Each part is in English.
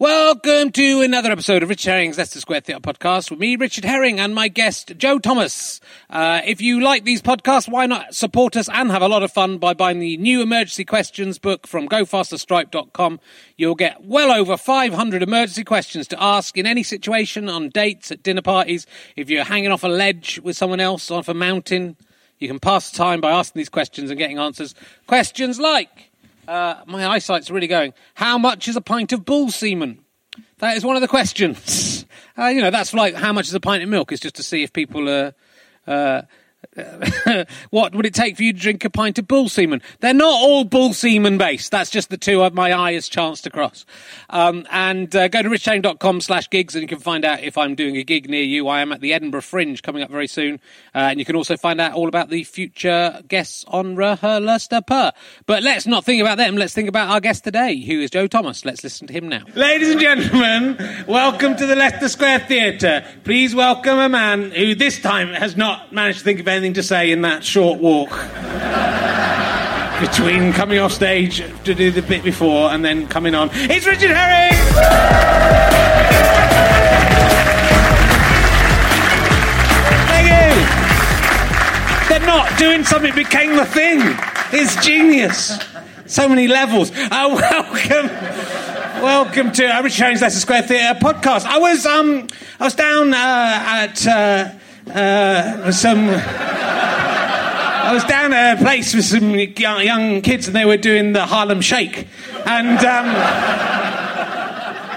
Welcome to another episode of Richard Herring's Leicester Square Theatre podcast with me, Richard Herring, and my guest, Joe Thomas. Uh, if you like these podcasts, why not support us and have a lot of fun by buying the new emergency questions book from gofasterstripe.com. You'll get well over 500 emergency questions to ask in any situation on dates, at dinner parties, if you're hanging off a ledge with someone else off a mountain. You can pass the time by asking these questions and getting answers. Questions like, uh, my eyesight's really going. How much is a pint of bull semen? That is one of the questions. Uh, you know, that's like how much is a pint of milk? It's just to see if people are. Uh, what would it take for you to drink a pint of bull semen? They're not all bull semen based. That's just the two of my eye has chanced to cross. Um, and uh, go to richherring.com slash gigs and you can find out if I'm doing a gig near you. I am at the Edinburgh Fringe coming up very soon. Uh, and you can also find out all about the future guests on. Per. But let's not think about them. Let's think about our guest today, who is Joe Thomas. Let's listen to him now. Ladies and gentlemen, welcome to the Leicester Square Theatre. Please welcome a man who this time has not managed to think of anything to say in that short walk between coming off stage to do the bit before and then coming on. It's Richard Herring! Thank you! They're not doing something became the thing. It's genius. So many levels. Uh, welcome. Welcome to uh, Richard Herring's Leicester Square Theatre podcast. I was um I was down uh, at uh, uh, some. I was down at a place with some young kids, and they were doing the Harlem Shake, and um,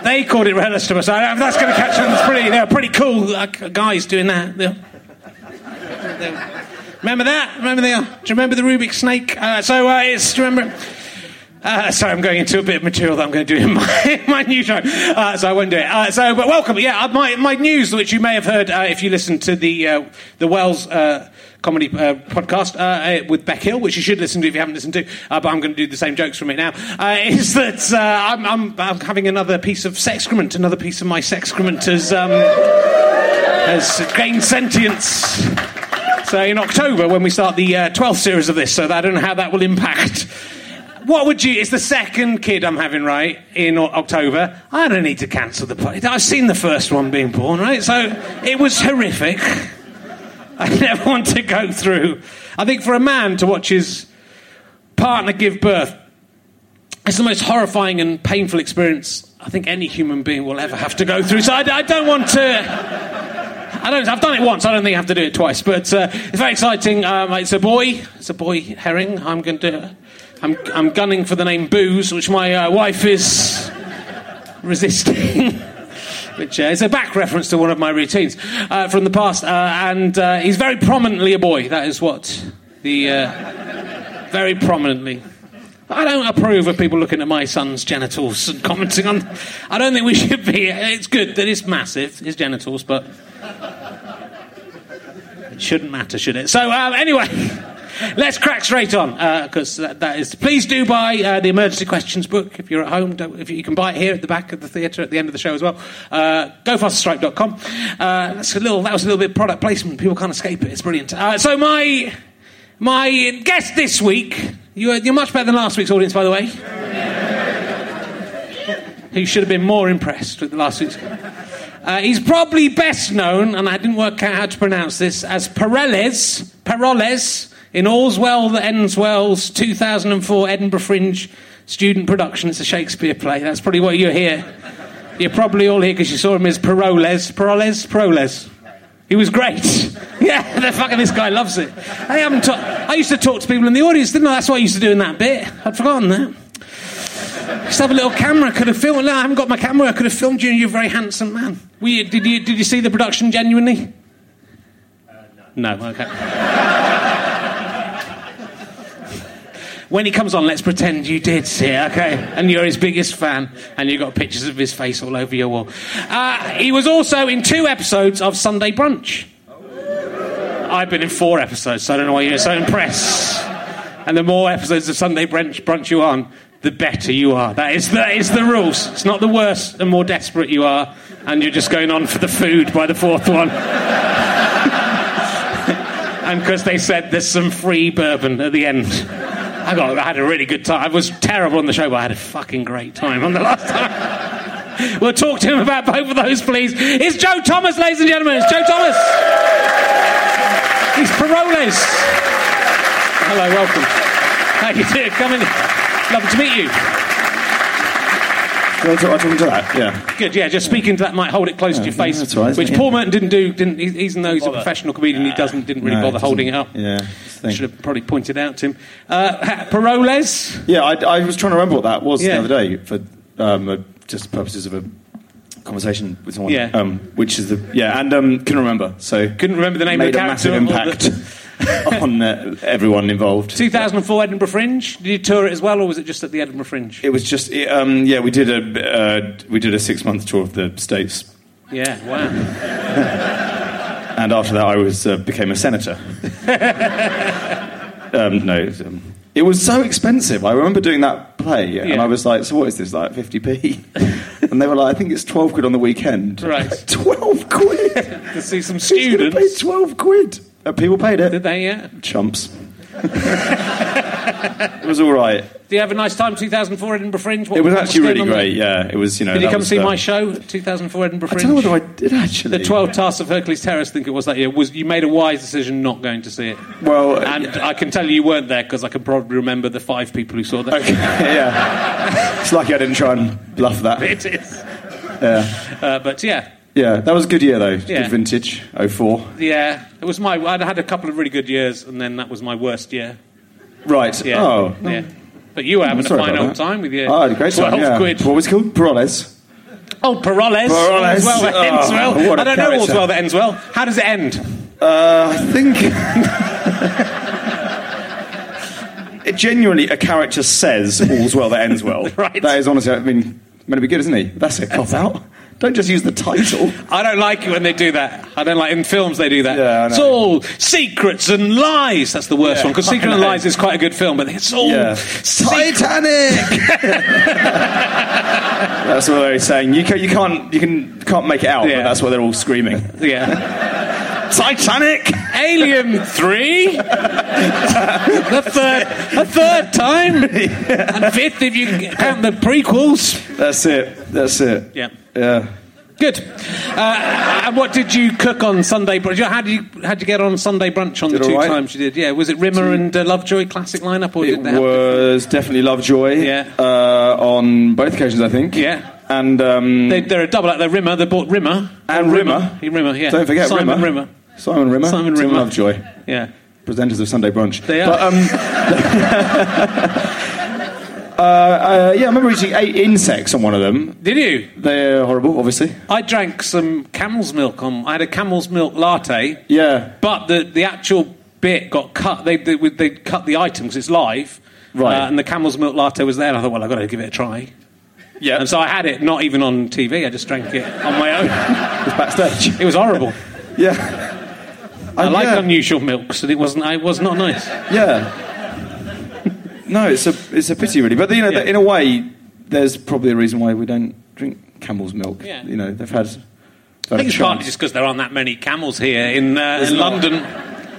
they called it RHLSTP. So that's going to catch on. Pretty. They're pretty cool guys doing that. They're, they're, remember that? Remember the? Do you remember the Rubik snake? Uh, so uh, it's. Do you remember? Uh, sorry, I'm going into a bit of material that I'm going to do in my, my new show, uh, so I won't do it. Uh, so, but welcome. Yeah, uh, my, my news, which you may have heard uh, if you listen to the uh, the Wells comedy podcast with Bec Hill, which you should listen to if you haven't listened to. but I'm going to do the same jokes from it now. is that I'm, I'm, I'm, having another piece of sexcrement, another piece of my sexcrement has um, has gained sentience. So in October, when we start the 12th series of this, so I don't know how that will impact what would you? It's the second kid I'm having, right, in October. I don't need to cancel the party. I've seen the first one being born, right? So it was horrific. I never want to go through. I think for a man to watch his partner give birth, it's the most horrifying and painful experience I think any human being will ever have to go through. So I, I don't want to. I don't. I've done it once. I don't think I have to do it twice. But uh, it's very exciting. Um, it's a boy. It's a boy herring. I'm going to. I'm, I'm gunning for the name Booze, which my uh, wife is resisting. which uh, is a back reference to one of my routines uh, from the past. Uh, and uh, he's very prominently a boy. That is what the. Uh, very prominently. I don't approve of people looking at my son's genitals and commenting on. I don't think we should be. It's good that it's massive, his genitals, but. It shouldn't matter, should it? So, um, anyway. Let's crack straight on because uh, that, that is. Please do buy uh, the emergency questions book if you're at home. If you, you, can buy it here at the back of the theatre at the end of the show as well. Uh, GoFasterStripe.com. Uh, that's a little. That was a little bit product placement. People can't escape it. It's brilliant. Uh, so my my guest this week. You're, you're much better than last week's audience, by the way. Who should have been more impressed with the last week's. Uh, he's probably best known, and I didn't work out how to pronounce this, as Pereles, Parolles in All's Well That Ends Well's 2004 Edinburgh Fringe student production. It's a Shakespeare play. That's probably why you're here. You're probably all here because you saw him as Parolles. Parolles? Parolles. He was great. yeah, the fucking this guy loves it. I haven't. Ta- I used to talk to people in the audience, didn't I? That's what I used to do in that bit. I'd forgotten that. Just have a little camera. Could have filmed. No, I haven't got my camera. I could have filmed you. You're a very handsome man. We, did you did you see the production genuinely? Uh, no. No. Okay when he comes on, let's pretend you did see it, okay? And you're his biggest fan, and you've got pictures of his face all over your wall. Uh, he was also in two episodes of Sunday Brunch. I've been in four episodes, so I don't know why you're so impressed. And the more episodes of Sunday Brunch, brunch you on, the better you are. That is, that is the rules. It's not the worse and more desperate you are, and you're just going on for the food by the fourth one. and because they said there's some free bourbon at the end. I got, I had a really good time. I was terrible on the show, but I had a fucking great time on the last time. we'll talk to him about both of those, please. It's Joe Thomas, ladies and gentlemen. It's Joe Thomas. He's Parolles. Hello, welcome. How you doing? Come in. Lovely to meet you. I talk, talking to that? Yeah. Good. Yeah. Just speaking to that might hold it close yeah, to your face, that's right, which Paul Merton didn't do. Didn't even though he's a professional comedian, he doesn't didn't really no, bother holding it up. Yeah. Should have probably pointed out to him. Uh, Parolles. Yeah, I, I, was trying to remember what that was yeah. the other day for um, uh, just purposes of a conversation with someone. Yeah. Um, which is the yeah, and um, couldn't remember. So couldn't remember the name of the character. Made a massive impact. on uh, everyone involved. 2004 Edinburgh Fringe. Did you tour it as well, or was it just at the Edinburgh Fringe? It was just um, yeah. We did a uh, we did a six month tour of the states. Yeah. Wow. and after that, I was uh, became a senator. um, no. It was, um, it was so expensive. I remember doing that play, yeah. and I was like, "So what is this? Like 50p?" and they were like, "I think it's 12 quid on the weekend." Right. 12 quid to see some students. Paid 12 quid. Uh, people paid it. Did they? Yeah. Chumps. it was all right. Did you have a nice time? 2004 Edinburgh Fringe. What, it was actually really great. Yeah, it was. You know. Did you come see uh, my show? 2004 Edinburgh Fringe. I don't know whether I did actually. The 12 Tasks of Hercules Terrace, I think it was that year. Was you made a wise decision not going to see it? Well, and uh, I can tell you you weren't there because I can probably remember the five people who saw that. Okay, yeah. it's lucky I didn't try and bluff that. It is. Yeah. Uh, but yeah. Yeah, that was a good year though. Yeah. Good vintage, 04. Yeah, it was my. I'd had a couple of really good years, and then that was my worst year. Right. Yeah. Oh. Yeah. But you were having a fine old that. time with your Oh, I had a great 12 time. Yeah. quid. What was it called? Parolles. Oh. Parolles. All's well that ends Oh, well. I don't know all's well that ends well. How does it end? Uh, I think. it genuinely, a character says all's well that ends well. Right. That is honestly, I mean, meant to be good, isn't he? That's a cop out. Don't just use the title. I don't like it when they do that. I don't like in films they do that. Yeah, it's all secrets and lies. That's the worst Yeah, one because Secret and. Lies is quite a good film, but it's all Yeah. Titanic. that's what they're saying. You can, you can't, you can, can't make it out. Yeah. But that's what they're all screaming. Yeah. Titanic. Alien Three. the third, a third time, and fifth if you count the prequels. That's it. That's it. Yeah. Yeah. Good. Uh, and what did you cook on Sunday brunch? How did you how did you get on Sunday brunch on Did the two right. times you did? Yeah, was it Rimmer and uh, Lovejoy classic lineup, or It did they was definitely Lovejoy. Yeah. Uh, on both occasions, I think. Yeah. and um, They, they're a double act. They're Rimmer. They bought Rimmer. and Rimmer. Rimmer, yeah. Don't forget Simon Rimmer. Rimmer. Simon Rimmer. Simon Rimmer. Lovejoy. Yeah. presenters of Sunday Brunch. They are. But, um, uh, uh, yeah, I remember eating eight insects on one of them. Did you? They're horrible, obviously. I drank some camel's milk on. I had a camel's milk latte, Yeah. but the, the actual bit got cut. They they, they cut the item because it's live, Right. Uh, and the camel's milk latte was there. And I thought, well, I've got to give it a try. Yeah. And so I had it, not even on TV. I just drank it on my own. it was backstage. It was horrible. yeah. I like yeah. unusual milks, and it wasn't. It was not nice. Yeah. No, it's a it's a pity, really. But you know, Yeah. in a way, there's probably a reason why we don't drink camel's milk. Yeah. You know, they've had. they've I think a it's partly just because there aren't that many camels here in, uh, in. London.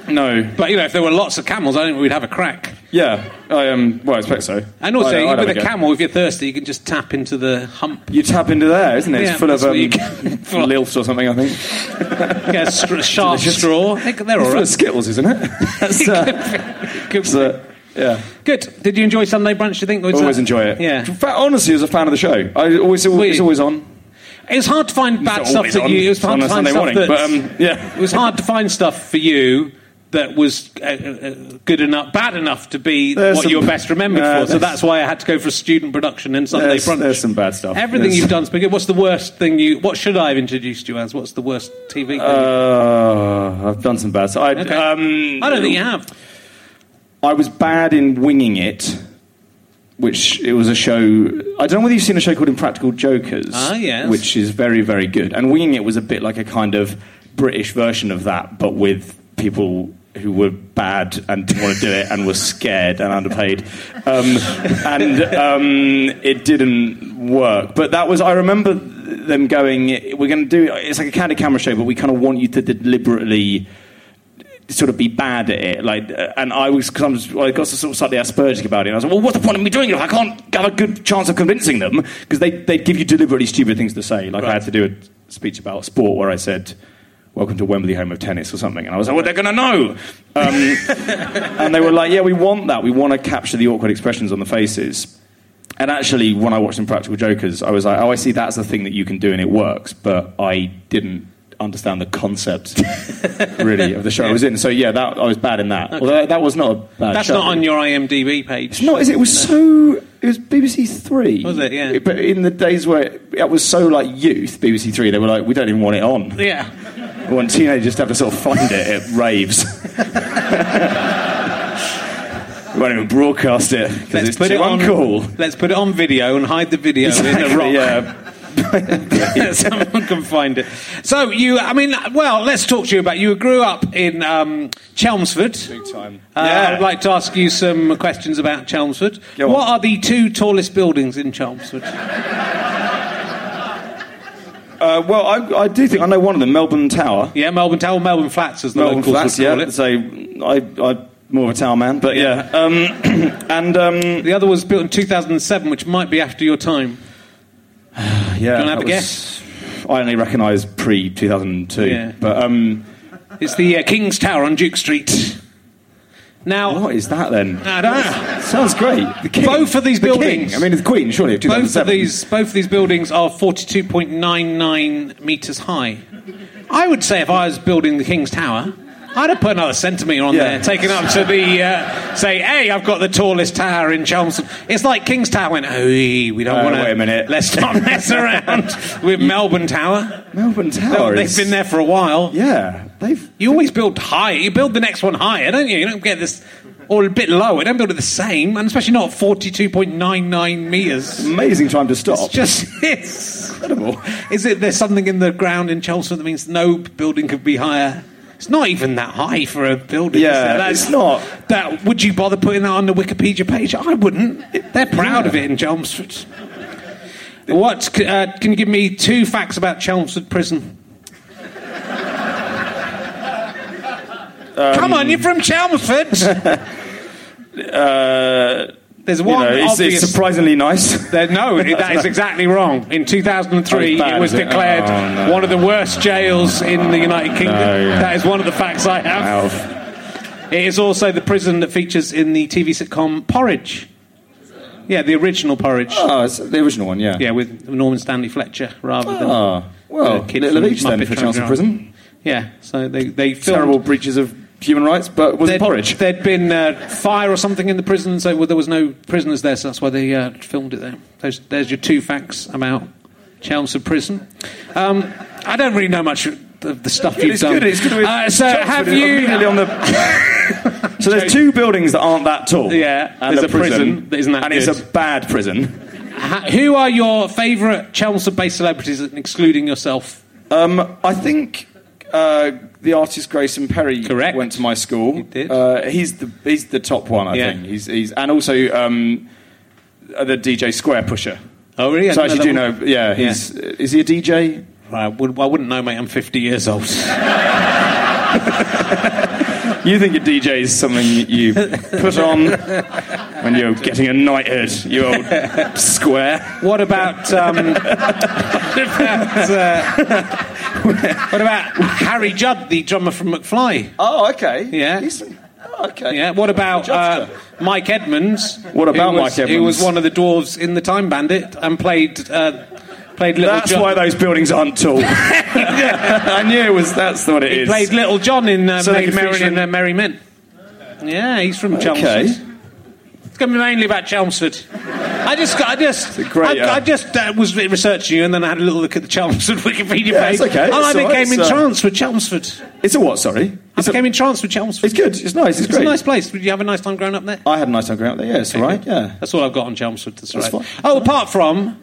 No. But you know, if there were lots of camels, I think we'd have a crack. Yeah. I um. Well, I expect so. And also, I- I'd with have a camel, if you're thirsty, you can just tap into the hump. You tap into there, isn't it? Yeah, it's full of that's um, can- lilfs or something, I think. yeah, a str- sharp Delicious. straw. I think they're all It's full of. Skittles, isn't it? That's, uh, Good. it's, uh, yeah. Good. Did you enjoy Sunday brunch? Do you think? Always that- enjoy it. Yeah. Honestly, as a fan of the show. I always, Were it's always on. It's hard to find bad stuff always that on. you. It was hard to find Sunday stuff morning, that. but, um, yeah. It was hard to find stuff for you that was uh, uh, good enough, bad enough to be There's what some- you were best remembered Uh, for. So that's why I had to go for a student production and Sunday There's, brunch. there's some bad stuff. Everything There's- you've done's been good. What's the worst thing you? What should I have introduced you as? What's the worst TV thing? Uh, I've done some bad stuff. I, Okay. um, I don't think you have. I was bad in winging it, which it was a show. I don't know whether you've seen a show called Impractical Jokers. Ah, yes. Which is very, very good. And winging it was a bit like a kind of British version of that, but with people who were bad and didn't want to do it and were scared and underpaid. Um, and um, it didn't work. But that was, I remember them going, we're going to do, it's like a candid camera show, but we kind of want you to deliberately sort of be bad at it. Like, uh, and I was because I was I got sort of slightly Aspergic about it. And I was like, well, what's the point of me doing it if I can't have a good chance of convincing them? Because they they give you deliberately stupid things to say. Like I had to do a speech about sport where I said. Welcome to Wembley, home of tennis, or something. And I was like, well, they're going to know. Um, and they were like, yeah, we want that. We want to capture the awkward expressions on the faces. And actually, when I watched Impractical Jokers, I was like, oh, I see that's the thing that you can do and it works. But I didn't understand the concept, really, of the show I was in. So, yeah, that, I was bad in that. Although that was not a bad That's show. not on your IMDb page. It's not, is it? It was so. It was BBC Three. Was it? Yeah. But in the days where it, it was so like youth, BBC Three, they were like, we don't even want it on. Yeah. We want teenagers to have to sort of find it at raves. we won't even broadcast it because it's put too it on. uncool. Let's put it on video and hide the video in the rock. yeah. Someone can find it. So you, I mean, well, let's talk to you about. You grew up in um, Chelmsford. Big time. Uh, Yeah. I'd like to ask you some questions about Chelmsford. Go on. What are the two tallest buildings in Chelmsford? Uh, well, I, I do think I know one of them, Melbourne Tower. Yeah, Melbourne Tower, Melbourne Flats, as the Melbourne locals Flats, yeah. it. So I, I'm more of a tower man, but yeah. Um, and um, The other was built in 2007, which might be after your time. yeah, you wanna have a was- I only recognise pre 2002, Yeah. but um, It's the uh, King's Tower on Duke Street. Now, what is that then? I don't know. Sounds great. King. Both of these The king. buildings. I mean, the Queen, surely, of both of these both of these buildings are 42.99 meters high. I would say if I was building the King's Tower, I'd have put another centimetre on Yeah. there, taken up to the uh, say, "Hey, I've got the tallest tower in Chelmsford." It's like King's Tower went, "Oh, we don't Uh, want to." wait a minute. Let's not mess around with Melbourne Tower. Melbourne Tower. They've is- been there for a while. Yeah, they've. You always build higher. You build the next one higher, don't you? You don't get this. Or a bit lower. Don't build it the same, and especially not 42.99 metres. Amazing time to stop. It's just it's incredible. Is it there's something in the ground in Chelmsford that means no building could be higher? It's not even that high for a building. Yeah. That's it's not. That would you bother putting that on the Wikipedia page? I wouldn't. They're proud of it in Chelmsford. What uh, can you give me two facts about Chelmsford Prison? Come on, you're from Chelmsford. Uh, There's you one know, it's, obvious. it's surprisingly nice. There- no, that is exactly wrong. In 2003, Oh, it was declared Oh, no. one of the worst jails in the United Kingdom. No. That is one of the facts I have. Wow. It is also the prison that features in the TV sitcom Porridge. Yeah, the original porridge. Oh, it's the original one, yeah. Yeah, with Norman Stanley Fletcher rather than. Ah, well, the kid little each then for Chancellor Driving Prison. Yeah, so they they filmed. Terrible breaches of human rights, but was it There'd, porridge? there'd been uh, fire or something in the prison, so well, there was no prisoners there, so that's why they uh, filmed it there. There's, there's your two facts about Chelmsford Prison. Um, I don't really know much of the stuff you've It's done. good. It's good. Uh, so have you? on the? so there's two buildings that aren't that tall. Yeah, and there's a prison that isn't that and it's a bad prison. Who are your favourite Chelmsford-based celebrities, excluding yourself? Um, I think uh, the artist Grayson Perry Correct. went to my school. He did. Uh, he's the he's the top one. I Yeah. think he's he's and also um, uh, the DJ Squarepusher. Oh, really? So I actually do that know. Yeah, he's is he a DJ? I, would, I wouldn't know, mate. I'm 50 years old. You think a DJ is something you put on when you're getting a knighthood, you old square? What about um, what about, uh, what about Harry Judd, the drummer from McFly? Oh, okay. Yeah. He's, oh, okay. Yeah. What about uh, Mike Edmonds? What about who was, Mike Who was one of the dwarves in the Time Bandit and played uh, played Little That's John. why those buildings aren't tall. I knew it was. That's what it he is. played Little John in uh, So they Maid could Marian and uh, Merry Men. Yeah, he's from Chelmsford. Okay. It's going to be mainly about Chelmsford. I just, I just, great, I, uh, I just uh, was researching you, and then I had a little look at the Chelmsford Wikipedia Yeah, page. it's okay. And I It's all right. became It's, uh, entranced with Chelmsford. It's a what? Sorry. I It's, a, became entranced with Chelmsford. it's good. It's nice. It's, It's great. a nice place. Did you have a nice time growing up there? I had a nice time growing up there. Yeah, it's all right. Yeah. That's all I've got on Chelmsford. That's, That's right. fine. Oh, apart from,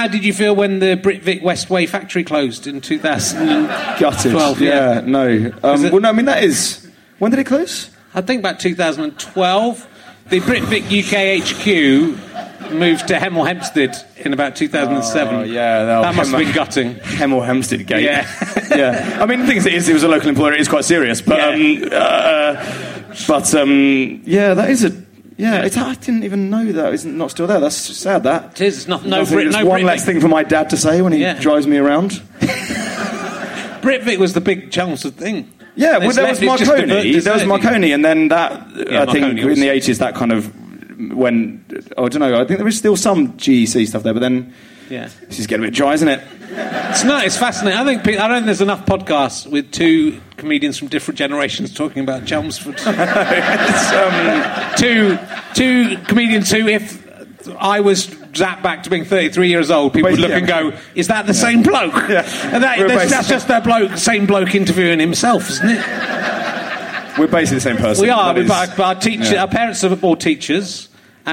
how did you feel when the Britvic Westway factory closed in 2012? Yeah. yeah. No. Um, it- well, no. I mean, that is. When did it close? I think about 2012. The Britvic UK HQ moved to Hemel Hempstead in about 2007. Oh, yeah, that must have been gutting. Hemel Hempstead Gate. Yeah. yeah. I mean, the thing is, it, is, it was a local employer. It is quite serious, but Yeah. um, uh, but um, yeah, that is a yeah. It's, I didn't even know that it's not still there. That's sad. That It is. It's not, no, Brit, it's no one Britvic. less thing for my dad to say when he Yeah. drives me around. Britvic was the big Chelmsford thing. Yeah, well, there was Marconi. There was? Marconi, and then that Yeah, I think in the eighties that kind of when oh, I don't know. I think there is still some GEC stuff there, but then Yeah. this is getting a bit dry, isn't it? It's no, it's fascinating. I think I don't think there's enough podcasts with two comedians from different generations talking about Chelmsford. Um, two two comedians who, if I was zapped back to being 33 years old, people would look Basically, and go, "Is that the same bloke?" Yeah. And that, that's, just that bloke, same bloke interviewing himself, isn't it? we're basically the same person. We are. Is- But our, our, teacher, yeah. our parents are all teachers,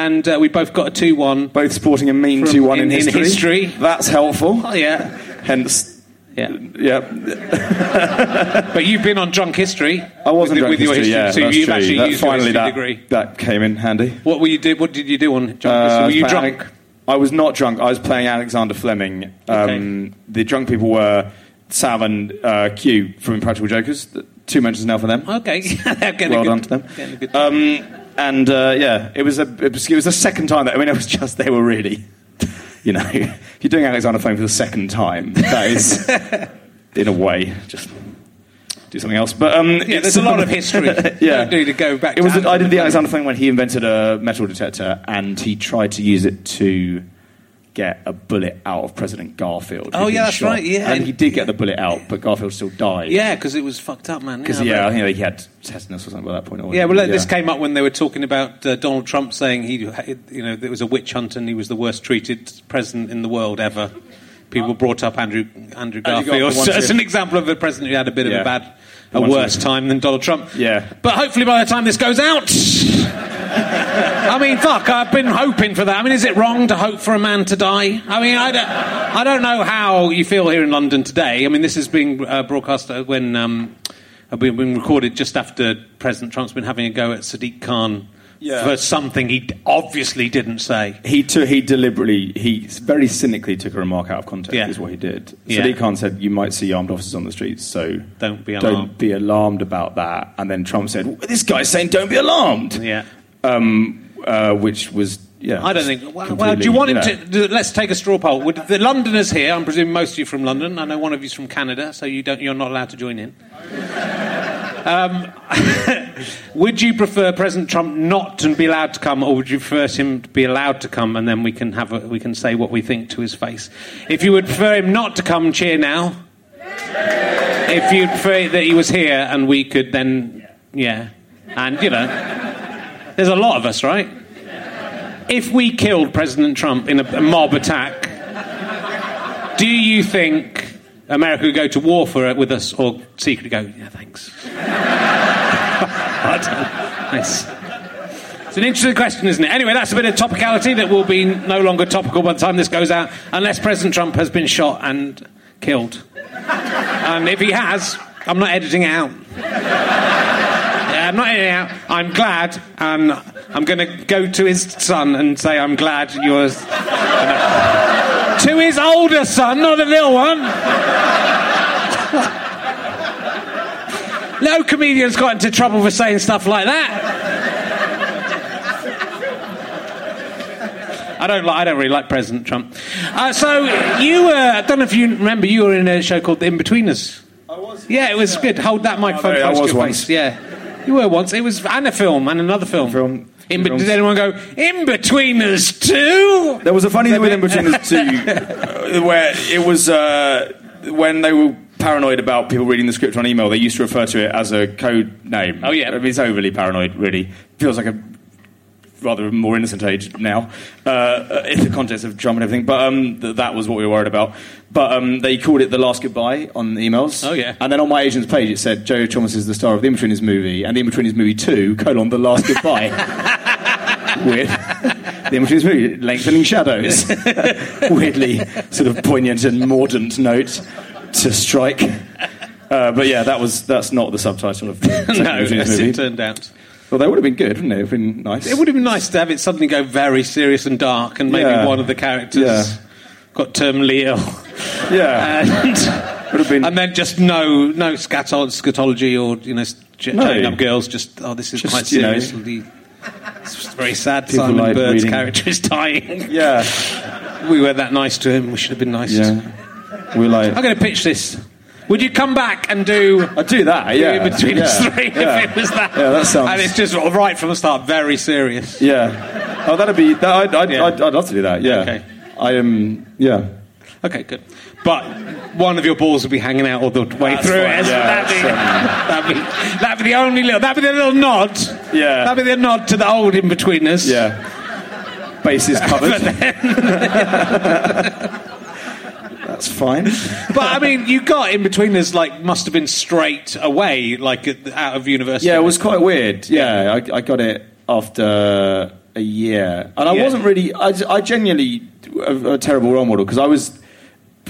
and uh, we both got a two-one. both sporting a mean two one in- in, in history. history. That's helpful. Oh yeah, Hence, yeah. yeah, But you've been on drunk history. I wasn't with, drunk with your history. Yeah, so you've true. actually that, used your finally history that degree. that came in handy. What were you do? What did you do on drunk Uh, history? Were was you drunk? I was not drunk. I was playing Alexander Fleming. Um, Okay. The drunk people were Sam and uh, Q from Impractical Jokers. Two mentions now for them. Okay, well good, done to them. Getting a good- and uh, yeah, it was a it was, it was the second time that I mean it was just they were really, you know, if you're doing Alexander Fleming for the second time, that is in a way just do something else. But um, yeah, there's a lot of history. yeah, Don't to go back. It was I did the Alexander Alexander Fleming when he invented a metal detector and he tried to use it to get a bullet out of President Garfield. Oh, yeah, that's shot. right, yeah. and he did get the bullet out, but Garfield still died. Yeah, because it was fucked up, man. because yeah, bet. I think he had tetanus or something by that point. Yeah, well, this came up when they were talking about uh, Donald Trump saying he, you know, there was a witch hunt and he was the worst treated president in the world ever. People brought up Andrew Andrew Garfield as an example of a president who had a bit of a bad, a worse time than Donald Trump. Yeah. But hopefully by the time this goes out, I mean, fuck, I've been hoping for that. I mean, is it wrong to hope for a man to die? I mean, I don't, I don't know how you feel here in London today. I mean, this is being uh, broadcast uh, when um, uh, being recorded just after President Trump's been having a go at Sadiq Khan Yeah. for something he obviously didn't say. He took, he deliberately, he very cynically took a remark out of context. Yeah. Is what he did. Yeah. Sadiq Khan said, "You might see armed officers on the streets, so Don't be don't alarmed." be alarmed about that." And then Trump said, "This guy's saying don't be alarmed." Yeah. Um, uh, which was yeah. I don't think. Well, well, do you want him know. to? Let's take a straw poll. Would the Londoners here? I'm presuming most of you from London. I know one of you's from Canada, so you don't. You're not allowed to join in. Um, would you prefer President Trump not to be allowed to come, or would you prefer him to be allowed to come, and then we can have a, we can say what we think to his face? If you would prefer him not to come, cheer now. If you prefer that he was here, and we could then, yeah, and you know, there's a lot of us, right? If we killed President Trump in a, mob attack, do you think America would go to war for it with us, or secretly go, yeah, thanks? It's an interesting question, isn't it? Anyway, that's a bit of topicality that will be no longer topical by the time this goes out, unless President Trump has been shot and killed. and if he has, I'm not editing it out. I'm not it out. I'm glad, and I'm going to go to his son and say, I'm glad you're. to his older son, not a little one. No comedian's got into trouble for saying stuff like that. I don't like. I don't really like President Trump. Uh, so you were. I don't know if you remember. You were in a show called The Inbetweeners. I was. Yeah, it was good. Hold that microphone I close to was your once. face. Yeah, you were once. It was and a film and another film. Film. In, Films. did anyone go In Betweeners two? There was a funny thing with Inbetweeners Two, uh, where it was uh, when they were paranoid about people reading the script on email. They used to refer to it as a code name. Oh, yeah. I mean, it's overly paranoid. Really feels like a rather more innocent age now uh, in the context of Trump and everything. But um, th- that was what we were worried about. But um, they called it the last goodbye on the emails. Oh, yeah. And then on my agent's page it said Joe Thomas is the star of the In-Betweeners movie and the In-Betweeners movie two colon the last goodbye. with The In-Betweeners movie lengthening shadows. Weirdly sort of poignant and mordant note to strike. Uh, but yeah, that was that's not the subtitle of the no, movie. it turned out. Well, that would have been good, wouldn't it? It would have been nice. It would have been nice to have it suddenly go very serious and dark, and maybe Yeah. one of the characters Yeah. got terminally ill, Yeah, and, would have been. and then just no no scatol- scatology or you know ch- No. up girls. Just oh, this is Just, quite you know, serious. The- It's just very sad. People Simon like Bird's reading- character is dying. yeah, We were that nice to him. We should have been nice. yeah. We're like. I'm going to pitch this. Would you come back and do? I'd do that. Yeah, in between yeah. us three, Yeah. if it was that. Yeah, that sounds- And it's just right from the start, very serious. Yeah. Oh, that'd be. That, I'd, I'd, Yeah. I'd, I'd love to do that. Yeah. Okay. I am. yeah. Okay, good. But one of your balls will be hanging out all the way That's through it. yeah, that'd, be, that'd, be, that'd be the only little. That'd be the little nod. Yeah. That'd be the nod to the old in betweeners. Yeah. Bases covered. That's fine. But I mean, you got in betweeners like must have been straight away, like out of university. Yeah, it was quite weird. Yeah, I, I got it after a year, and I Yeah. wasn't really. I, I genuinely a, a terrible role model because I was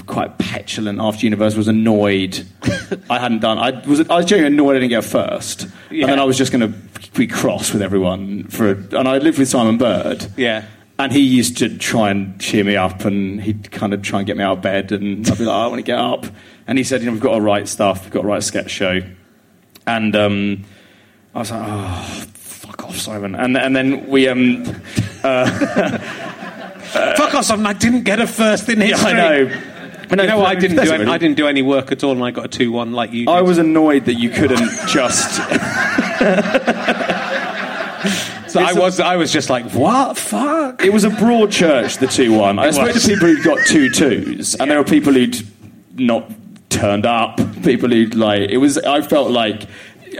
quite petulant after university. Was annoyed I hadn't done. I was. I was genuinely annoyed I didn't get first, Yeah. and then I was just going to be cross with everyone for. And I lived with Simon Bird. Yeah. And he used to try and cheer me up, and he'd kind of try and get me out of bed, and I'd be like, "I want to get up." And he said, "You know, we've got to write stuff. We've got to write a sketch show." And um, I was like, "Oh, fuck off, Simon!" And and then we, um, Fuck off! Simon, I didn't get a first in yeah, history. I know. You know? I didn't do. Any, I didn't do any work at all, and I got a two-one like you. Did. I was annoyed that you couldn't just. So I was. I was just like, what? Fuck. It was a broad church, the two one. I spoke to people who'd got two twos, and there were people who'd not turned up. People who'd like. It was. I felt like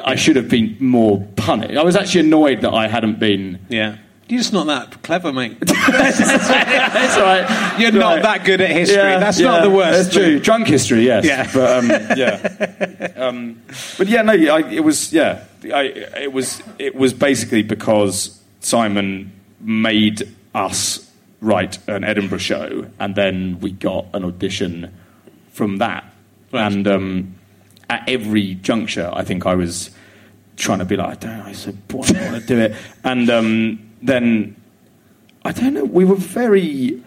I should have been more punished. I was actually annoyed that I hadn't been. Yeah. You're just not that clever, mate. That's all right. You're not that good at history. That's not the worst That's true. Drunk history, yes. Yeah. But um, yeah. Um, but yeah, no. I, it was yeah. I, it was it was basically because Simon made us write an Edinburgh show, and then we got an audition from that. Right. And um, at every juncture, I think I was trying to be like, I don't know, I said, boy, I want to do it. And um, then I don't know. We were very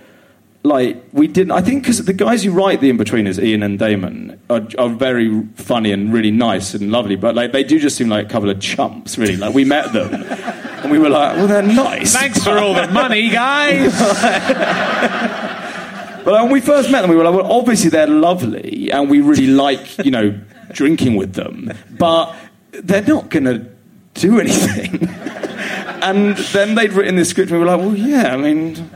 like we didn't. I think because the guys who write the in-betweeners, Iain and Damon, are, are very funny and really nice and lovely. But like they do just seem like a couple of chumps, really. Like we met them and we were like, well, they're nice. Thanks for all the money, guys. But when we first met them, we were like, well, obviously they're lovely, and we really like, you know, drinking with them. But they're not going to do anything. and then they'd written this script, and we were like, well, yeah, I mean,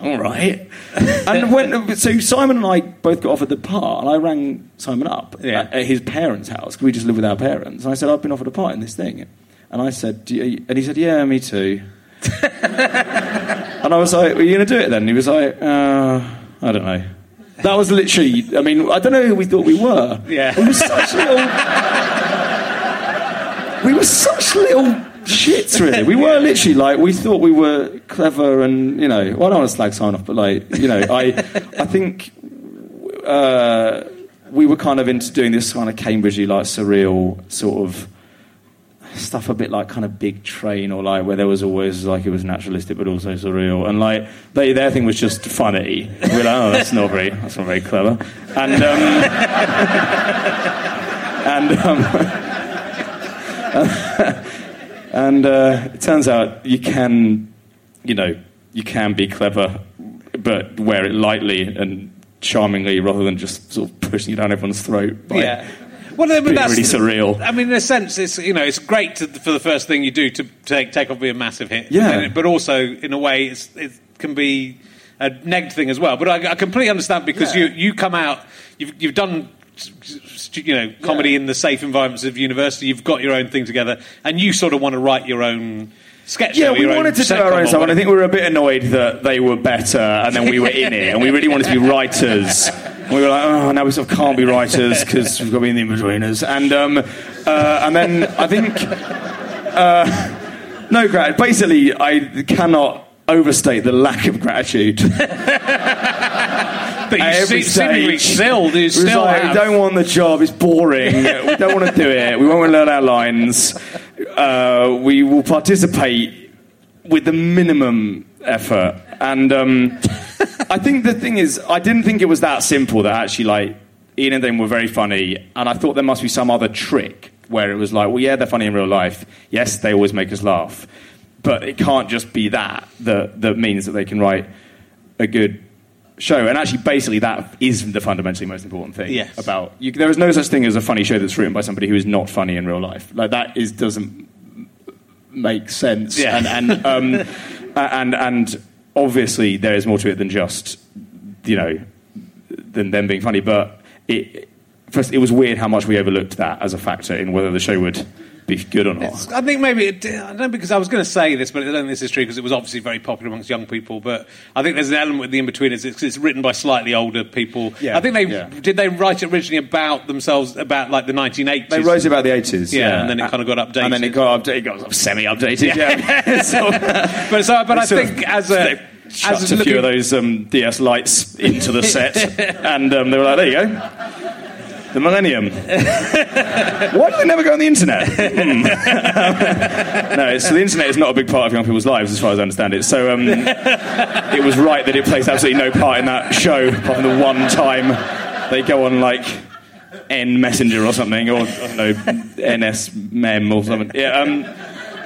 all right. and when so Simon and I both got offered the part, and I rang Simon up Yeah. at, at his parents' house because we just live with our parents. And I said, I've been offered a part in this thing, and I said, "Do you-" and he said, yeah, me too. and I was like, "Are you going to do it then?" And he was like, uh, I don't know. That was literally. I mean, I don't know who we thought we were. Yeah. we were such little. we were such little shits, really. We were literally like we thought we were clever, and you know, well, I don't want to slag Simon off, but like you know, I, I think uh, we were kind of into doing this kind of Cambridgey like surreal sort of stuff, a bit like kind of Big Train, or like where there was always like it was naturalistic but also surreal, and like they, their thing was just funny. we're like, oh, that's not very, that's not very clever, and. Um, and um, and uh, it turns out you can, you know, you can be clever, but wear it lightly and charmingly rather than just sort of pushing it down everyone's throat. By Yeah. Well, I mean, that's really surreal. I mean, in a sense, it's you know, it's great to, for the first thing you do to take take off be a massive hit. Yeah. But also, in a way, it's, it can be a negative thing as well. But I, I completely understand because Yeah. you you come out, you've you've done. You know, comedy in the safe environments of university. You've got your own thing together, and you sort of want to write your own sketch. Yeah, we wanted to do our own stuff, and I think we were a bit annoyed that they were better and then we were in it, and we really wanted to be writers. And we were like, oh, now we sort of can't be writers because we've got to be in the in-betweeners. And, um, uh, and then I think, uh, no, grat- basically, I cannot overstate the lack of gratitude. But you every se- seemingly stage. still, you still like, have. we don't want the job, it's boring, we don't want to do it, we won't want to learn our lines, uh, we will participate with the minimum effort. And um, I think the thing is, I didn't think it was that simple that actually, like, Iain and them were very funny, and I thought there must be some other trick where it was like, well, yeah, they're funny in real life, yes, they always make us laugh, but it can't just be that that, that means that they can write a good show. And actually, basically, that is the fundamentally most important thing Yes. about you. There is no such thing as a funny show that's written by somebody who is not funny in real life. Like that is doesn't make sense. Yeah. And and um, and and obviously, there is more to it than just you know than them being funny. But it first, it was weird how much we overlooked that as a factor in whether the show would be good or not. I think maybe it, I don't know because I was going to say this, but I don't think this is true because it was obviously very popular amongst young people. But I think there's an element with the in between. It's, it's written by slightly older people. Yeah, I think they yeah. did they write it originally about themselves about like the 1980s. They wrote it about the eighties, Yeah, and then it kinda got updated. and then it got updated, it got semi-updated. Yeah, So- but so, but I Sort of- think as a chucked as a few of those um, DS lights into the set, and um, they were like, "There you go, the Millennium." Why do they never go on the internet? Hmm. no, it's, the internet is not a big part of young people's lives, as far as I understand it. So um, it was right that it plays absolutely no part in that show, apart from the one time they go on like. N Messenger or something, or I don't know, NS Mem or something. Yeah, um,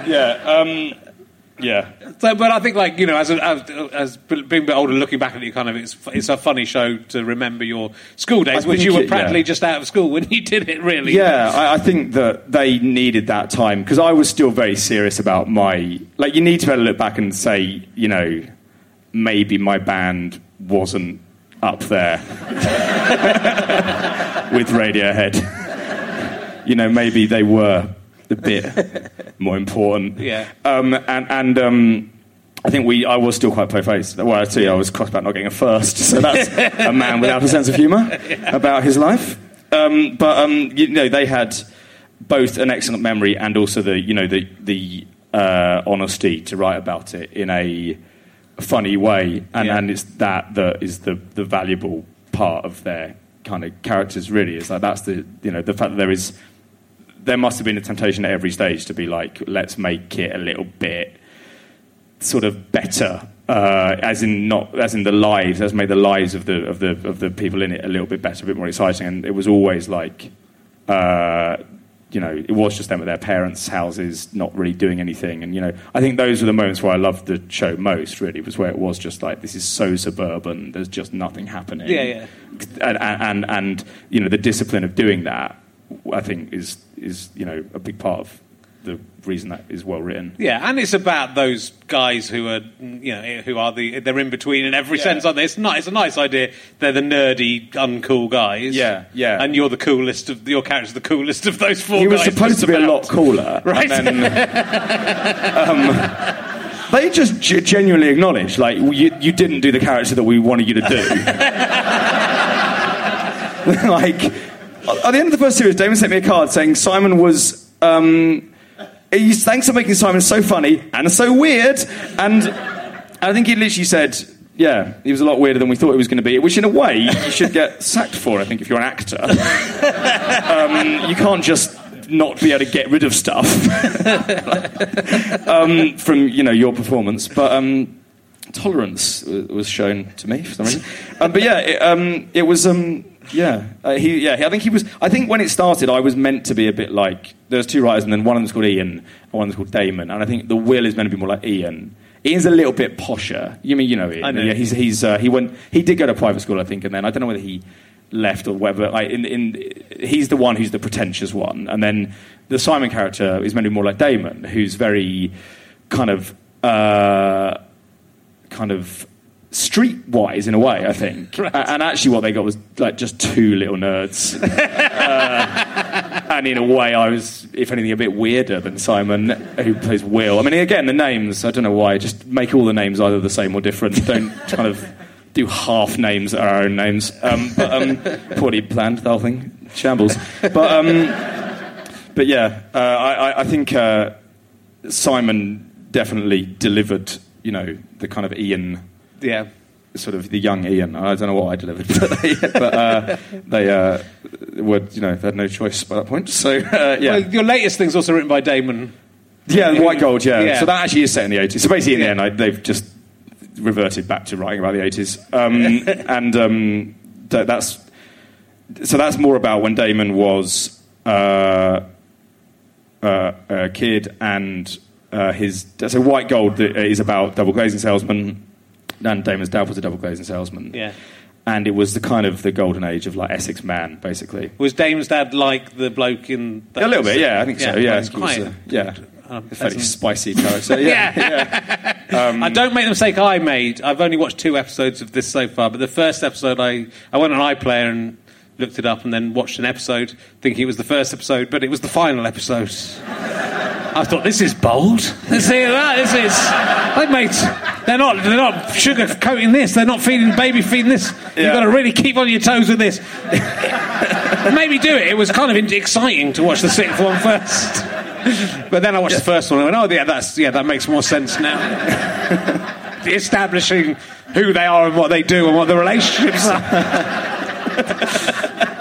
yeah, um, yeah. So, but I think, like you know, as, a, as as being a bit older, looking back at it, kind of, it's it's a funny show to remember your school days, I which you were it- practically yeah. just out of school when you did it. Really, Yeah, I, I think that they needed that time because I was still very serious about my. Like, you need to be able to look back and say, you know, maybe my band wasn't up there with Radiohead. you know, maybe they were a bit more important. Yeah. Um, and and um, I think we. I was still quite po-faced. Well, I tell you, I was cross about not getting a first. So that's a man without a sense of humour about his life. Um, but um, you know, they had both an excellent memory and also the you know the the uh, honesty to write about it in a funny way, and, Yeah. and it's that that is the the valuable part of their kind of characters. Really, is like that's the you know the fact that there is there must have been a temptation at every stage to be like, let's make it a little bit sort of better, uh, as in not as in the lives, as made the lives of the of the of the people in it a little bit better, a bit more exciting. And it was always like, uh, you know, it was just them at their parents' houses, not really doing anything. And you know, I think those were the moments where I loved the show most. Really, was where it was just like, this is so suburban. There's just nothing happening. Yeah, yeah. And and and, and you know, the discipline of doing that. I think is is you know a big part of the reason that is well written. Yeah, and it's about those guys who are, you know, who are the they're in between in every Yeah. sense, aren't they? It's not. It's a nice idea. They're the nerdy, uncool guys. Yeah, yeah. And you're the coolest of your character's the coolest of those four. He was supposed to be a lot cooler, Right. Then, um, they just g- genuinely acknowledge, like, you, you didn't do the character that we wanted you to do. like, at the end of the first series, Damon sent me a card saying Simon was. Um, he's, thanks for making Simon so funny and so weird. And I think he literally said, yeah, he was a lot weirder than we thought he was going to be, which in a way you should get sacked for, I think, if you're an actor. um, you can't just not be able to get rid of stuff um, from, you know, your performance. But um, tolerance w- was shown to me for some reason. Um, but yeah, it, um, it was... Yeah, uh, he, yeah. I think he was. I think when it started, I was meant to be a bit like there was two writers, and then one of them's called Iain, and one of them's called Damon. And I think the Will is meant to be more like Iain. Iain's a little bit posher. You mean you know Iain? I know. Yeah, he's he's uh, he went he did go to private school, I think, and then I don't know whether he left or whether. Like in in he's the one who's the pretentious one, and then the Simon character is meant to be more like Damon, who's very kind of. Uh, kind of streetwise in a way, I think. Right. And actually, what they got was like just two little nerds. uh, and in a way, I was, if anything, a bit weirder than Simon, who plays Will. I mean, again, the names, I don't know why, just make all the names either the same or different. Don't kind of do half names that are our own names. Um, but um, poorly planned, the whole thing. Shambles. But, um, but yeah, uh, I, I- I think uh, Simon definitely delivered, you know, the kind of Iain Yeah. sort of the young Iain. I don't know what I delivered, but they, but, uh, they uh, were, you know, they had no choice by that point. So uh, yeah, Well, your latest thing's also written by Damon. yeah, White Gold, yeah. Yeah. So that actually is set in the eighties. So basically, in Yeah. the end, I, they've just reverted back to writing about the eighties, um, and um, th- that's so that's more about when Damon was uh, uh, a kid and uh, his. So White Gold is about double glazing salesman. And Damon's dad was a double glazing salesman. Yeah. And it was the kind of the golden age of like Essex man, basically. Was Damon's dad like the bloke in? That a little bit, yeah, I think so. Yeah, well, it's quite. quite, yeah, um, a fairly spicy character. Yeah, yeah. I don't make the mistake I made. I've only watched two episodes of this so far, but the first episode I, I went on iPlayer and looked it up and then watched an episode thinking it was the first episode, but it was the final episode. I thought this is bold. See that? This is they made. They're not. They're not sugar coating this. They're not feeding baby feeding this. You've got to really keep on your toes with this. Maybe do it. It was kind of exciting to watch the sixth one first. But then I watched the first one and I went, oh, yeah, that's, yeah, that makes more sense now. Establishing who they are and what they do and what the relationships are.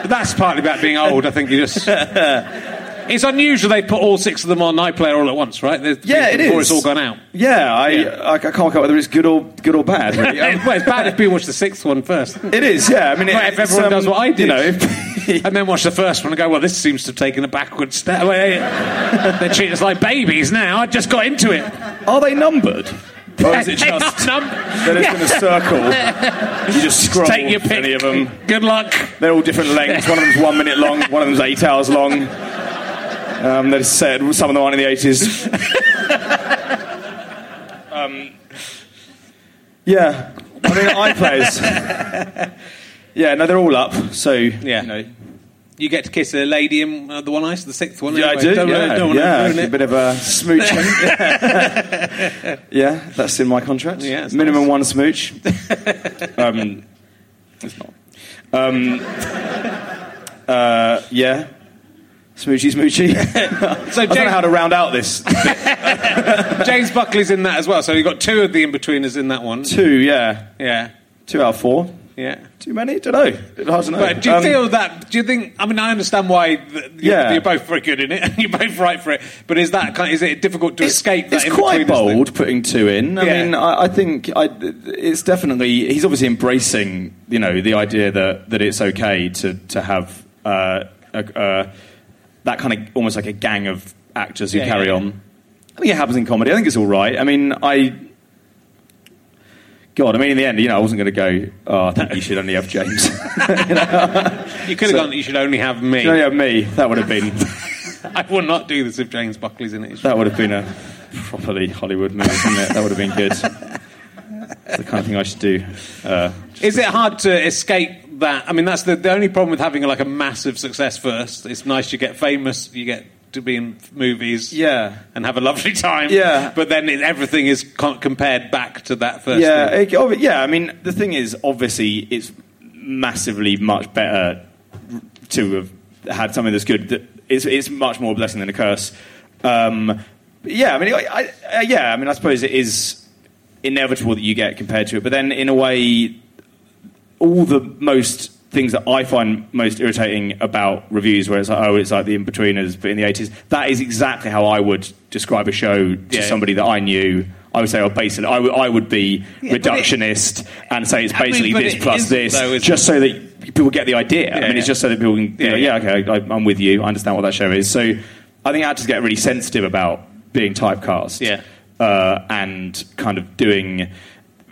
That's partly about being old, I think you just. It's unusual they put all six of them on iPlayer all at once, right? There's- Yeah, it before is. it's all gone out. Yeah, I, Yeah. I, I can't work out whether it's good or good or bad. Really. Um, well, it's bad if people watch the sixth one first. it is, yeah. I mean, Well, if everyone does what I did. you know. if- And then watch the first one and go, well, this seems to have taken a backward step. Well, They treat us like babies now. I just got into it. are they numbered? Or is it just num- they're just in a circle? You just scroll Take your pick. any of them. Good luck. They're all different lengths. One of them's one minute long. One of them's eight hours long. Um, they said some of them aren't in the eighties. um, yeah, I mean iPlayers. Yeah, no, they're all up. So Yeah. you know, You get to kiss a lady in uh, the one ice, the sixth one. yeah, I do. Don't, yeah, don't yeah, a bit of a smooching. yeah. that's in my contract. Yeah, minimum nice. one smooch. um, it's not. Um, uh, yeah. Smoochy, smoochy. So I don't know James, how to round out this. James Buckley's in that as well. So you've got two of the Inbetweeners in that one. Two, yeah. Yeah, Two out of four. yeah. Too many? Don't know. Hard to know. But do you Um, feel that? Do you think? I mean, I understand why th- you're, Yeah. you're both very good in it, and you're both right for it. But is that kind? Is it difficult to it's, escape that? It's quite bold putting two in. I Yeah. mean, I, I think I, it's definitely he's obviously embracing, you know, the idea that, that it's okay to to have uh, a, uh, that kind of almost like a gang of actors who Yeah, carry yeah. on. I think it happens in comedy. I think it's all right. I mean, I. God, I mean, in the end, you know, I wasn't going to go. Oh, I think you should only have James. You could have gone. You should only have me. only have me. That would have been. I will not do this if James Buckley's in it. That would have been a properly Hollywood movie, wouldn't it? That would have been good. It's the kind of thing I should do. Uh, Is it hard to escape that? I mean, that's the, the only problem with having like a massive success first. It's nice you get famous, you get to be in movies, Yeah. and have a lovely time. Yeah. but then it, everything is con- compared back to that first. yeah, it- yeah. I mean, the thing is, obviously, it's massively much better to have had something that's good. That- It's, it's much more a blessing than a curse. Um, yeah, I mean, I, I, uh, yeah, I mean, I suppose it is inevitable that you get compared to it, but then in a way, all the most things that I find most irritating about reviews, where it's like, oh, it's like the Inbetweeners, but in the 80s, that is exactly how I would describe a show to Yeah. somebody that I knew. I would say, oh, basically, I would, I would be Yeah, but it- reductionist and say it's I mean, basically this plus this, though, just so that people get the idea. I Yeah, mean, it's just so that people can, Yeah, yeah, okay, I, I'm with you. I understand what that show is. So I think actors get really sensitive about being typecast Yeah. uh, and kind of doing,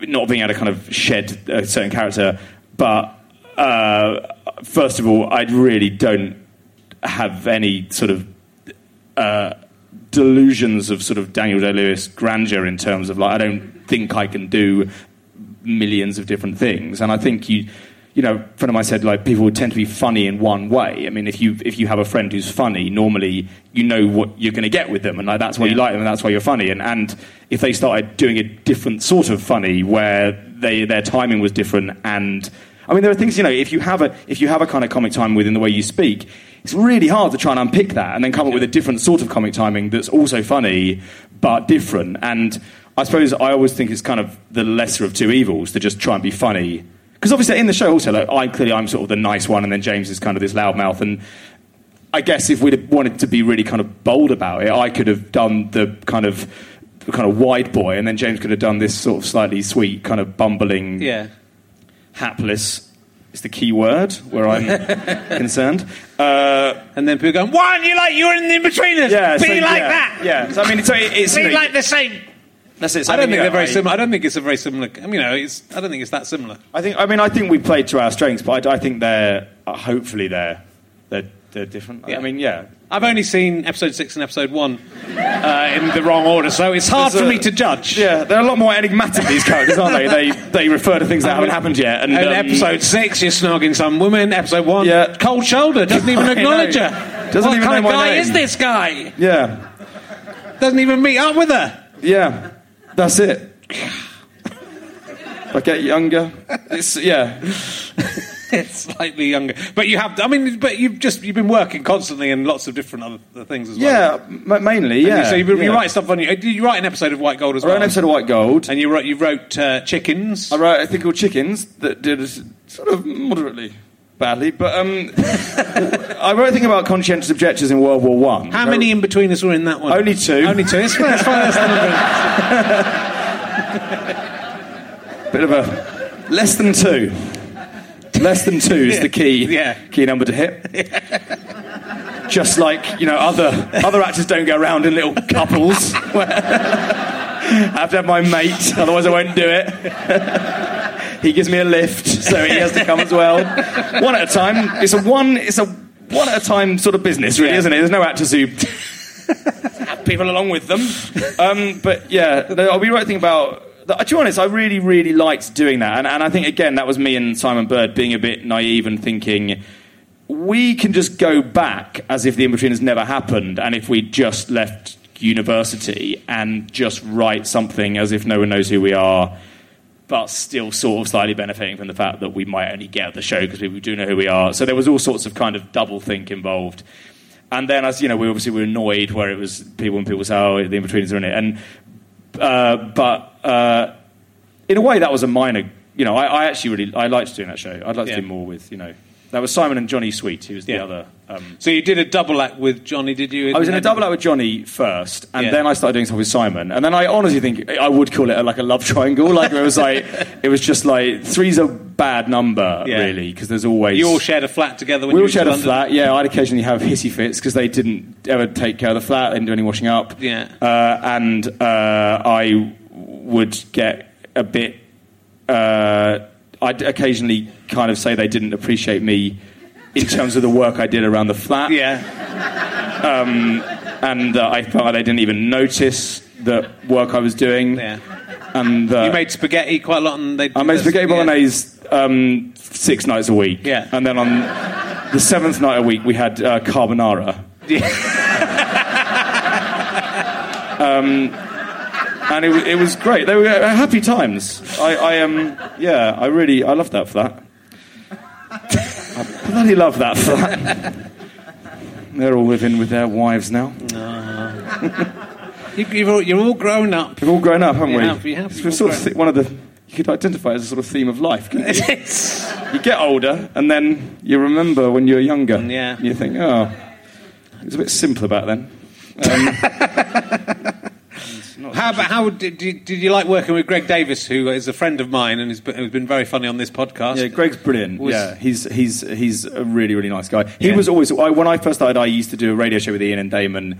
not being able to kind of shed a certain character. But uh, first of all, I really don't have any sort of uh, delusions of sort of Daniel Day Lewis grandeur in terms of like I don't think I can do millions of different things, and I think you. You know, a friend of mine said like people would tend to be funny in one way. I mean, if you if you have a friend who's funny, normally you know what you're going to get with them, and like, that's why you like them, and that's why you're funny. And and if they started doing a different sort of funny where they their timing was different, and I mean, there are things you know, if you have a if you have a kind of comic timing within the way you speak, it's really hard to try and unpick that and then come up with a different sort of comic timing that's also funny but different. And I suppose I always think it's kind of the lesser of two evils to just try and be funny. Because obviously in the show also, like, I clearly I'm sort of the nice one, and then James is kind of this loudmouth. And I guess if we'd wanted to be really kind of bold about it, I could have done the kind of kind of wide boy, and then James could have done this sort of slightly sweet, kind of bumbling, yeah. Hapless. Is the key word where I'm concerned. Uh, And then people going, "Why aren't you like you're in the Inbetweeners? yeah, be so, like yeah, that. Yeah, so I mean, it's, it's Be you know, like the same." that's it. So I don't mean, think they're very I- similar. I don't think it's a very similar. I mean, you know, it's. I don't think it's that similar. I think. I mean, I think we played to our strengths, but I, I think they're uh, hopefully they're they're, they're different. Yeah. I mean, yeah. I've only seen episode six and episode one uh, in the wrong order, so it's hard There's for a- me to judge. Yeah, they're a lot more enigmatic these characters, aren't they? They they refer to things that haven't happened yet. And, And um, episode six, you're snogging some woman. Episode one, Yeah. cold shoulder, doesn't even I acknowledge know. her. Doesn't what even kind know of my guy name. is this guy? Yeah, Doesn't even meet up with her. yeah, that's it. I get younger, it's yeah. It's slightly younger, but you have. I mean, but you've just you've been working constantly in lots of different other, things as well. Yeah, m- mainly, And yeah. So you, you yeah. write stuff on you. You write an episode of White Gold as well. I wrote well. an episode of White Gold. and you wrote you wrote uh, Chickens. I wrote a thing called Chickens that did sort of moderately badly, but um, I wrote a thing about conscientious objectors in World War One. How many Inbetweeners were in that one? Only two. Only two. It's fine. It's fine. That's. Bit of a less than two. Less than two is the key Yeah. key number to hit. Just like you know, other other actors don't go around in little couples. I have to have my mate, otherwise I won't do it. he gives me a lift, so he has to come as well. One at a time. It's a one. It's a one at a time sort of business, really, Yeah. isn't it? There's no actors who have people along with them. Um, but yeah, I'll be writing about. Uh, to be honest, I really, really liked doing that, and, and I think again that was me and Simon Bird being a bit naive and thinking we can just go back as if the in between has never happened, and if we just left university and just write something as if no one knows who we are, but still sort of slightly benefiting from the fact that we might only get the show because people do know who we are. So there was all sorts of kind of double think involved. And then, as you know, we obviously were annoyed where it was people and people say, "Oh, the Inbetweeners are in it," and uh, but uh, in a way, that was a minor. You know, I, I actually really I liked doing that show. I'd like Yeah. to do more with you know. That was Simon and Johnny Sweet, who was the Yeah. other. Um, So you did a double act with Johnny, did you? I was in a double act with Johnny first, and Yeah. then I started doing stuff with Simon. And then I honestly think I would call it a, like a love triangle. Like it was like it was just like three's a bad number, Yeah. really, because there's always You all shared a flat together when we all shared a flat. Yeah, I'd occasionally have hissy fits because they didn't ever take care of the flat. They didn't do any washing up. Yeah. uh, and uh, I would get a bit. Uh, I'd occasionally kind of say they didn't appreciate me in terms of the work I did around the flat. Yeah. um, and uh, I felt they didn't even notice the work I was doing. Yeah. And uh, You made spaghetti quite a lot, and they. I made spaghetti yeah. bolognese um, six nights a week. Yeah. And then on the seventh night a week, we had uh, carbonara. um, and it, it was great. They were uh, happy times. I, I um, yeah, I really, I love that for that. I bloody love that for that. They're all living with their wives now. You, you've all, you're all grown up. We've all grown up, haven't we? have, you have. It's sort of th- one of the you could identify as a sort of theme of life. you? You get older, and then you remember when you were younger. Yeah. You think, oh, it was a bit simpler back then. Um, how about how did you, did you like working with Greg Davies, who is a friend of mine and has been, has been very funny on this podcast? yeah, Greg's brilliant. Was- yeah, he's he's he's a really really nice guy. He Yeah. was always I, when I first started. I used to do a radio show with Iain and Damon.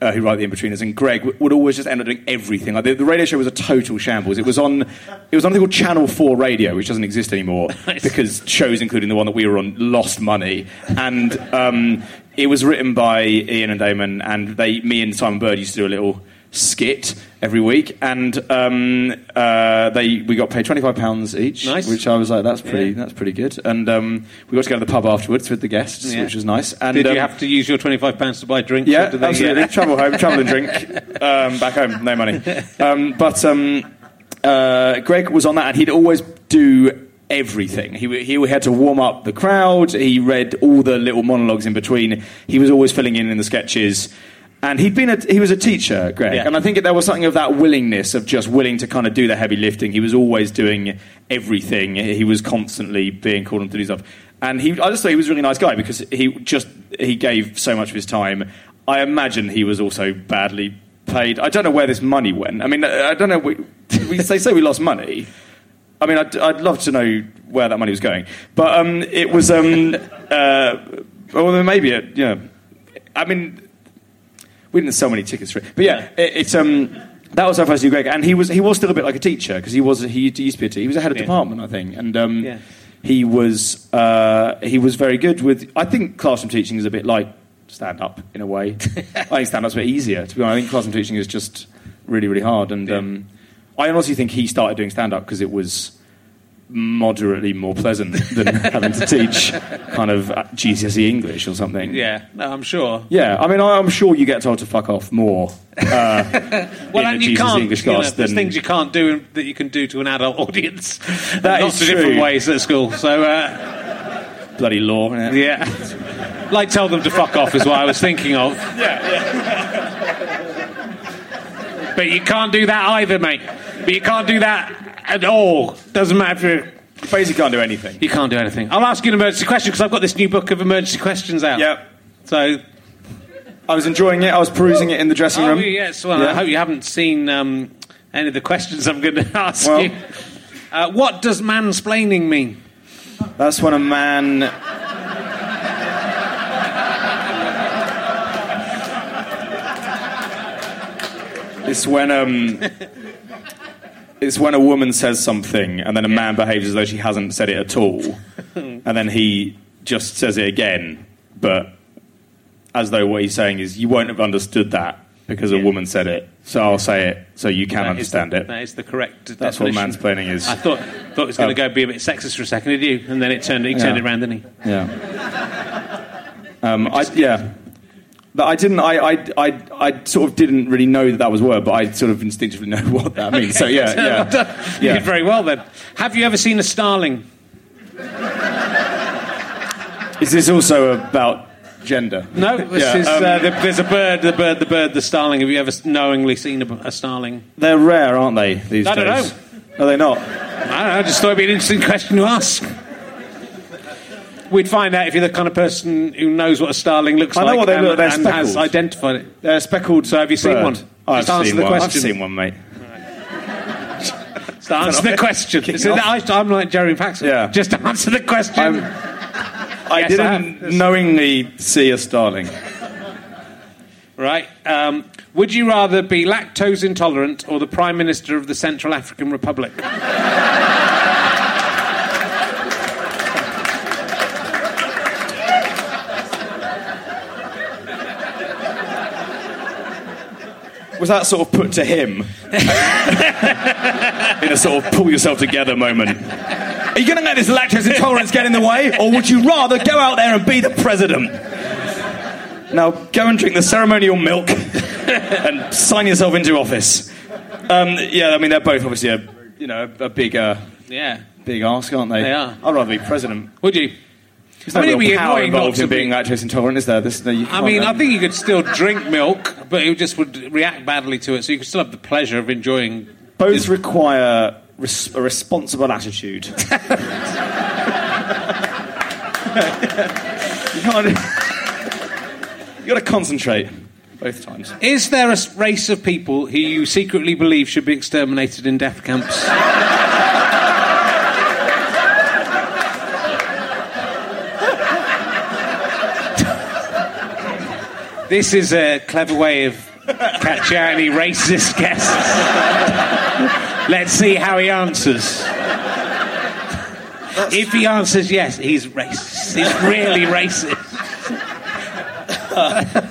Uh, who write the Inbetweeners and Greg w- would always just end up doing everything. Like the, the radio show was a total shambles. It was on, it was on a thing called Channel Four Radio, which doesn't exist anymore because shows, including the one that we were on, lost money. And um, it was written by Iain and Damon, and they, me and Simon Bird used to do a little skit every week, and um, uh, they we got paid twenty five pounds each, Nice. which I was like, that's pretty, Yeah. that's pretty good. And um, we got to go to the pub afterwards with the guests, Yeah. which was nice. And Did um, you have to use your twenty-five pounds to buy drinks? yeah, they- absolutely. Travel home, travel and drink. Um, back home, no money. Um, but um, uh, Greg was on that, and he'd always do everything. He, he had to warm up the crowd. He read all the little monologues in between. He was always filling in in the sketches. And he'd been a, he was a teacher, Greg, Yeah. and I think there was something of that willingness of just willing to kind of do the heavy lifting. He was always doing everything. He was constantly being called on to do stuff. And he, I just thought he was a really nice guy because he just he gave so much of his time. I imagine he was also badly paid. I don't know where this money went. I mean, I don't know. We, we, they say we lost money. I mean, I'd, I'd love to know where that money was going, but um, it was. Um, uh, well, maybe it. Know, I mean, we didn't sell many tickets for it, but yeah, it, it's. Um, that was our first year, Greg, and he was he was still a bit like a teacher because he was he used to be a teacher. He was a head of Yeah. department, I think, and um, Yeah. he was uh, he was very good with. I think classroom teaching is a bit like stand up in a way. I think stand up's a bit easier. To be honest, I think classroom teaching is just really really hard, and um, I honestly think he started doing stand up because it was moderately more pleasant than having to teach kind of uh, GCSE English or something. Yeah, no, I'm sure. Yeah, I mean, I'm sure you get told to fuck off more. Uh, Well, in and you GCSE can't. English you know, class there's than things you can't do that you can do to an adult audience. That Lots is of different ways at school. So, uh, bloody law. yeah, like tell them to fuck off is what I was thinking of. Yeah. But you can't do that either, mate. But you can't do that at all. Doesn't matter. Basically can't do anything. You can't do anything. I'll ask you an emergency question because I've got this new book of emergency questions out. Yep. So, I was enjoying it. I was perusing it in the dressing oh, room. yes. Well, I hope you haven't seen um, any of the questions I'm going to ask Well- you. Uh, what does mansplaining mean? That's when a man. It's when um. It's when a woman says something and then a man behaves as though she hasn't said it at all, and then he just says it again, but as though what he's saying is, "You won't have understood that because a woman said it, so I'll say it so you can That is the- understand it." That is the correct. That's what definition. mansplaining is. I thought thought it was going Oh. to go be a bit sexist for a second, did you? And then it turned. He turned Yeah. it around, didn't he? Yeah. Um, I, yeah. But I didn't. I, I, I, I sort of didn't really know that that was a word, but I sort of instinctively know what that means. So yeah, Well yeah, You yeah. did very well then. Have you ever seen a starling? Is this also about gender? No. This Yeah, is, um, uh, the, there's a bird, the bird, the bird, the starling. Have you ever knowingly seen a, a starling? They're rare, aren't they? These I don't days. Are they not? I don't know. I just thought it'd be an interesting question to ask. We'd find out if you're the kind of person who knows what a starling looks I know like what they and, look- they're and has speckled. identified it. They're speckled. So have you seen bird. one? I've Just answer seen the one. I've question. seen one, mate. Just answer the question. Kicking So off. that- I, am like Jeremy Paxman. Yeah. Just answer the question. I'm- I Yes, I didn't have. knowingly see a starling. Right. Um, would you rather be lactose intolerant or the Prime Minister of the Central African Republic? was that sort of put to him in a sort of pull yourself together moment? Are you going to let this lactose intolerance get in the way, or would you rather go out there and be the president? Now go and drink the ceremonial milk and sign yourself into office. Um, yeah, I mean they're both obviously a you know a, big uh, Yeah. big ask, aren't they? They are. I'd rather be president. Would you? There's no I mean, it'd be power annoying involved in being be- lactose intolerant, is there? There's no, I mean, I think you could still drink milk, but it just would react badly to it. So you could still have the pleasure of enjoying. both require res- a responsible attitude. you can't. You got to concentrate both times. Is there a race of people who you secretly believe should be exterminated in death camps? this is a clever way of catching any racist guests. Let's see how he answers. If he answers yes, he's racist. He's really racist.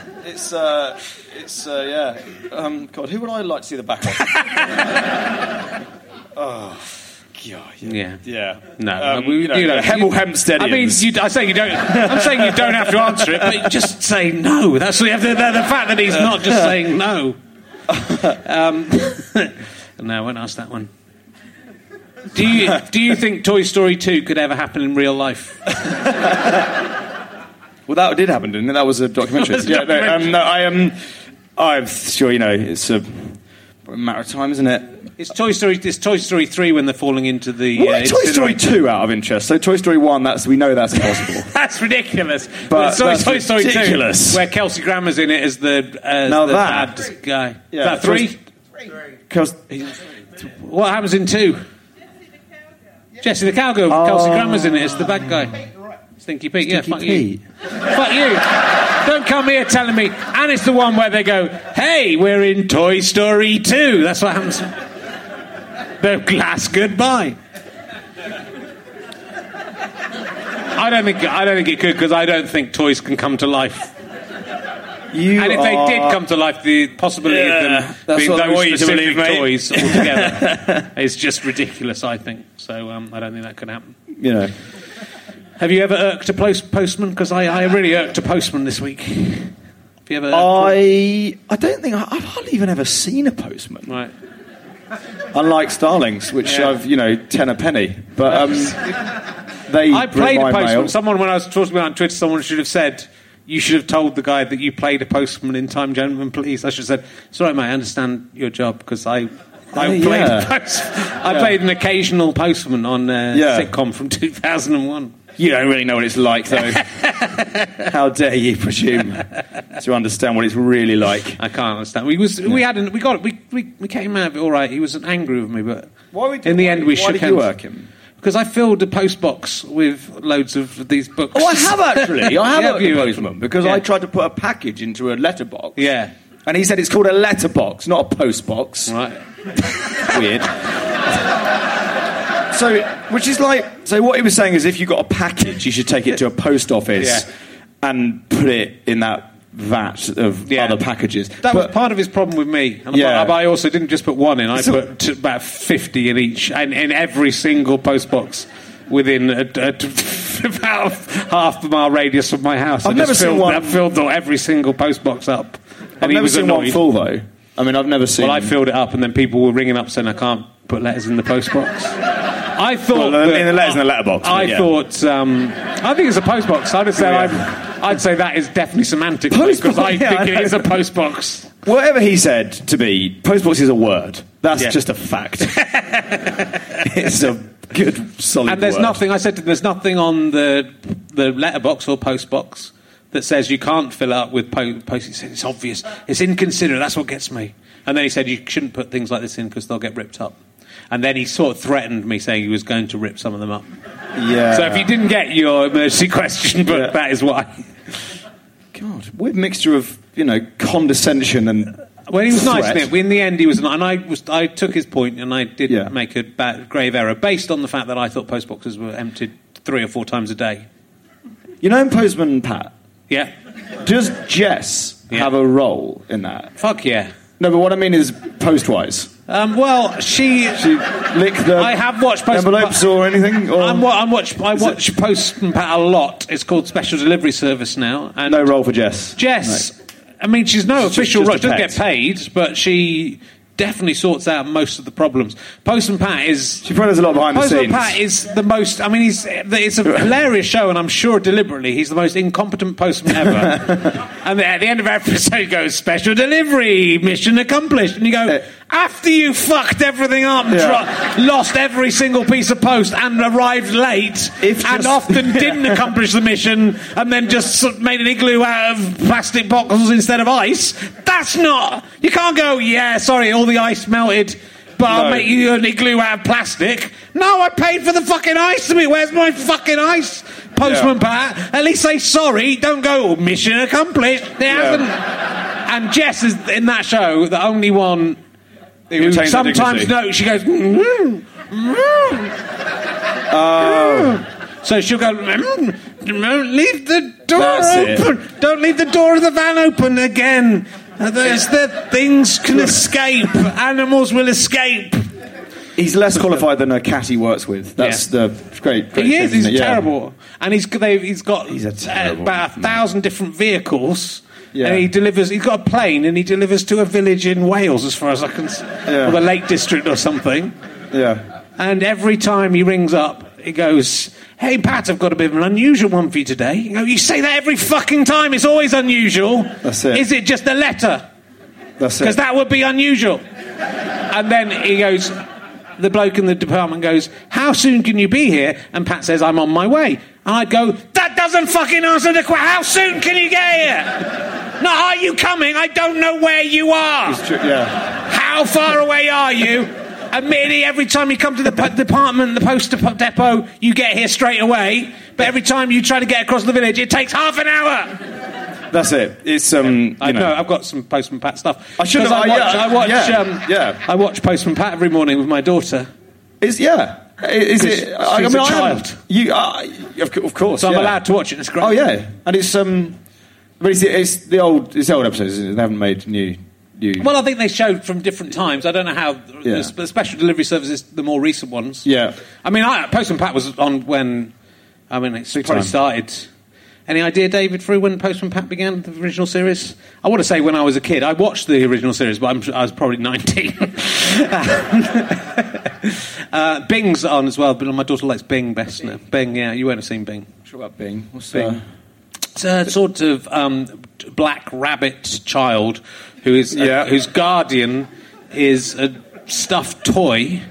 It's, uh, it's, uh, yeah. Um, God, who would I like to see the back of? oh, yeah. Yeah. Yeah. No, Um, we- you know, you know, Hemel you- Hempsteadians. I mean, you, I say you don't. I'm saying you don't have to answer it, but just say no. That's the, the, the fact that he's not just saying no. Um, no, I won't ask that one. Do you do you think Toy Story 2 could ever happen in real life? Well, that did happen, didn't it? That was a documentary. Was a yeah, no, um, no, I am. I'm sure you know it's a matter of time, isn't it? It's Toy Story. It's Toy Story 3 when they're falling into the. Why uh, Toy Story two out of interest? So Toy Story one, that's we know that's impossible. That's ridiculous. But Toy, that's Toy Story ridiculous. 2, where Kelsey Grammer's in it as the, as Now the that- bad guy. Yeah, Is that three? Because What happens in two? Jesse the cowgirl. Kelsey Grammer's in it as the bad guy. Stinky Pete. yeah, fuck you. Fuck you. Don't come here telling me. And it's the one where they go, "Hey, we're in Toy Story 2. That's what happens. The glass goodbye. I don't think I don't think it could because I don't think toys can come to life. you And if they did come to life, the possibility Yeah, of them being those specific believe, toys altogether is just ridiculous. I think so. Um, I don't think that could happen. you know, Have you ever irked a post- postman? Because I, I really irked a postman this week. Have you ever? I I don't think I, I've hardly even ever seen a postman. right. Unlike Starlings, which Yeah. I've you know ten a penny, but um, they I played a postman. mail. Someone, when I was talking about on Twitter, someone should have said, "You should have told the guy that you played a postman in Time, Gentlemen, Please." I should have said, sorry, mate. I understand your job because I." I Oh, played, yeah. post, I played an occasional postman on a Yeah. sitcom from 2001. You don't really know what it's like, though. How dare you presume to understand what it's really like? I can't understand. We was we had an, we got we, we we came out of it all right. He wasn't angry with me, but Why we- in the why- end we why shook did hands. you work him? Because I filled a post box with loads of these books. Oh, I have actually. I have Yeah, worked you- a postman because Yeah. I tried to put a package into a letterbox. Yeah. And he said it's called a letterbox, not a post box. Right. Weird. so, which is like, so what he was saying is if you got a package, you should take it to a post office Yeah. and put it in that vat of Yeah. other packages. That was But- part of his problem with me. And Yeah. but I also didn't just put one in. I So- put t- about fifty in each, and in every single post box within a, a, about half a mile radius of my house. I've I never just seen filled, one- I filled every single post box up, and I've he never was seen annoyed. one full though. I mean, I've never seen. Well, I filled it up, and then people were ringing up saying I can't put letters in the post box. I thought Well, in the letters in the letterbox, I yeah. thought um, I think it's a postbox. I'd say Yeah. I'd, I'd say that is definitely semantic because I yeah, think I it is a postbox. Whatever he said to me, postbox is a word. That's just a fact. it's a good, solid And there's word. nothing. I said to there's nothing on the the letterbox or postbox that says you can't fill up with po- post. He said it's obvious. It's inconsiderate. That's what gets me. And then he said you shouldn't put things like this in because they'll get ripped up. And then he sort of threatened me, saying he was going to rip some of them up. Yeah. So if you didn't get your emergency question book, Yeah. that is why. God, weird mixture of you know condescension and. Well, he was nice. threat. Nick. In the end, he was, and I was. I took his point, and I did Yeah. make a bad, grave error based on the fact that I thought post boxes were emptied three or four times a day. You know, in Postman Pat, Yeah, does Jess Yeah. have a role in that? fuck yeah. No, but what I mean is post-wise. Um, well, she. She lick the I have watched post envelopes or anything. Or I'm, wa- I'm watch, I watch Postman Pat a lot. It's called Special Delivery Service now. And no role for Jess. Jess, I mean, she's no She's official just She doesn't get paid, but she definitely sorts out most of the problems. Postman Pat is. She probably does a lot behind the Postman scenes. Pat is the most. I mean, he's. It's a hilarious show, and I'm sure deliberately he's the most incompetent postman ever. and at the end of every episode, he goes, "Special delivery, mission accomplished," and you go. After you fucked everything up, Yeah. lost every single piece of post, and arrived late, If and just- often didn't accomplish the mission, and then just sort of made an igloo out of plastic bottles instead of ice. That's not. You can't go. Yeah, sorry, all the ice melted. But I'll No. make you an igloo out of plastic. No, I paid for the fucking ice to me. Where's my fucking ice? Postman. Pat. At least say sorry. Don't go, "Oh, mission accomplished. They haven't. And Jess is in that show the only one Who who retains her sometimes dignity. no, she goes. "Mm, mm." So she'll go. "Mm, Don't leave the door That's it. open. Don't leave the door of the van open again. There's the things can escape. Animals will escape. He's less qualified than a cat he works with. That's the great. great He thing, is. He's isn't it? Yeah. terrible, and he's he's got He's a uh, terrible about a man. thousand different vehicles. Yeah. And he delivers. He's got a plane, and he delivers to a village in Wales, as far as I can, s Yeah. or the Lake District or something. Yeah. And every time he rings up, he goes, "Hey Pat, I've got a bit of an unusual one for you today." You go, "You say that every fucking time. It's always unusual. That's it. Is it just a letter? That's it. Because that would be unusual." And then he goes, the bloke in the department goes, "How soon can you be here?" And Pat says, "I'm on my way." And I'd go, "That doesn't fucking answer the question. How soon can you get here?" No, are you coming? I don't know where you are. True, yeah. How far away are you? Admittedly, every time you come to the po- department, the post dep- depot, you get here straight away. But every time you try to get across the village, it takes half an hour. That's it. It's um. You I know. know. I've got some Postman Pat stuff. I should have- I I- watch. yeah, I watch. yeah, um, yeah. I watch Postman Pat every morning with my daughter. Is yeah. Is it? I, I mean, a I haven't- child. You, uh, of, course. So I'm yeah. allowed to watch it. It's great. Oh yeah, and it's um. But it's, it's the old. It's the old episodes. They haven't made new. New Well, I think they showed from different times. I don't know how Yeah. the, special delivery services, the more recent ones. Yeah. I mean, I, Postman Pat was on when. I mean, it Big probably time. started. Any idea, David, through when Postman Pat began the original series? I want to say when I was a kid. I watched the original series, but I'm, I was probably 19. uh, Bing's on as well, but my daughter likes Bing best now. Bing, yeah, you won't have seen Bing. Sure about Bing. What's Bing. uh, It's a sort of um, black rabbit child who is Yeah. whose guardian is a stuffed toy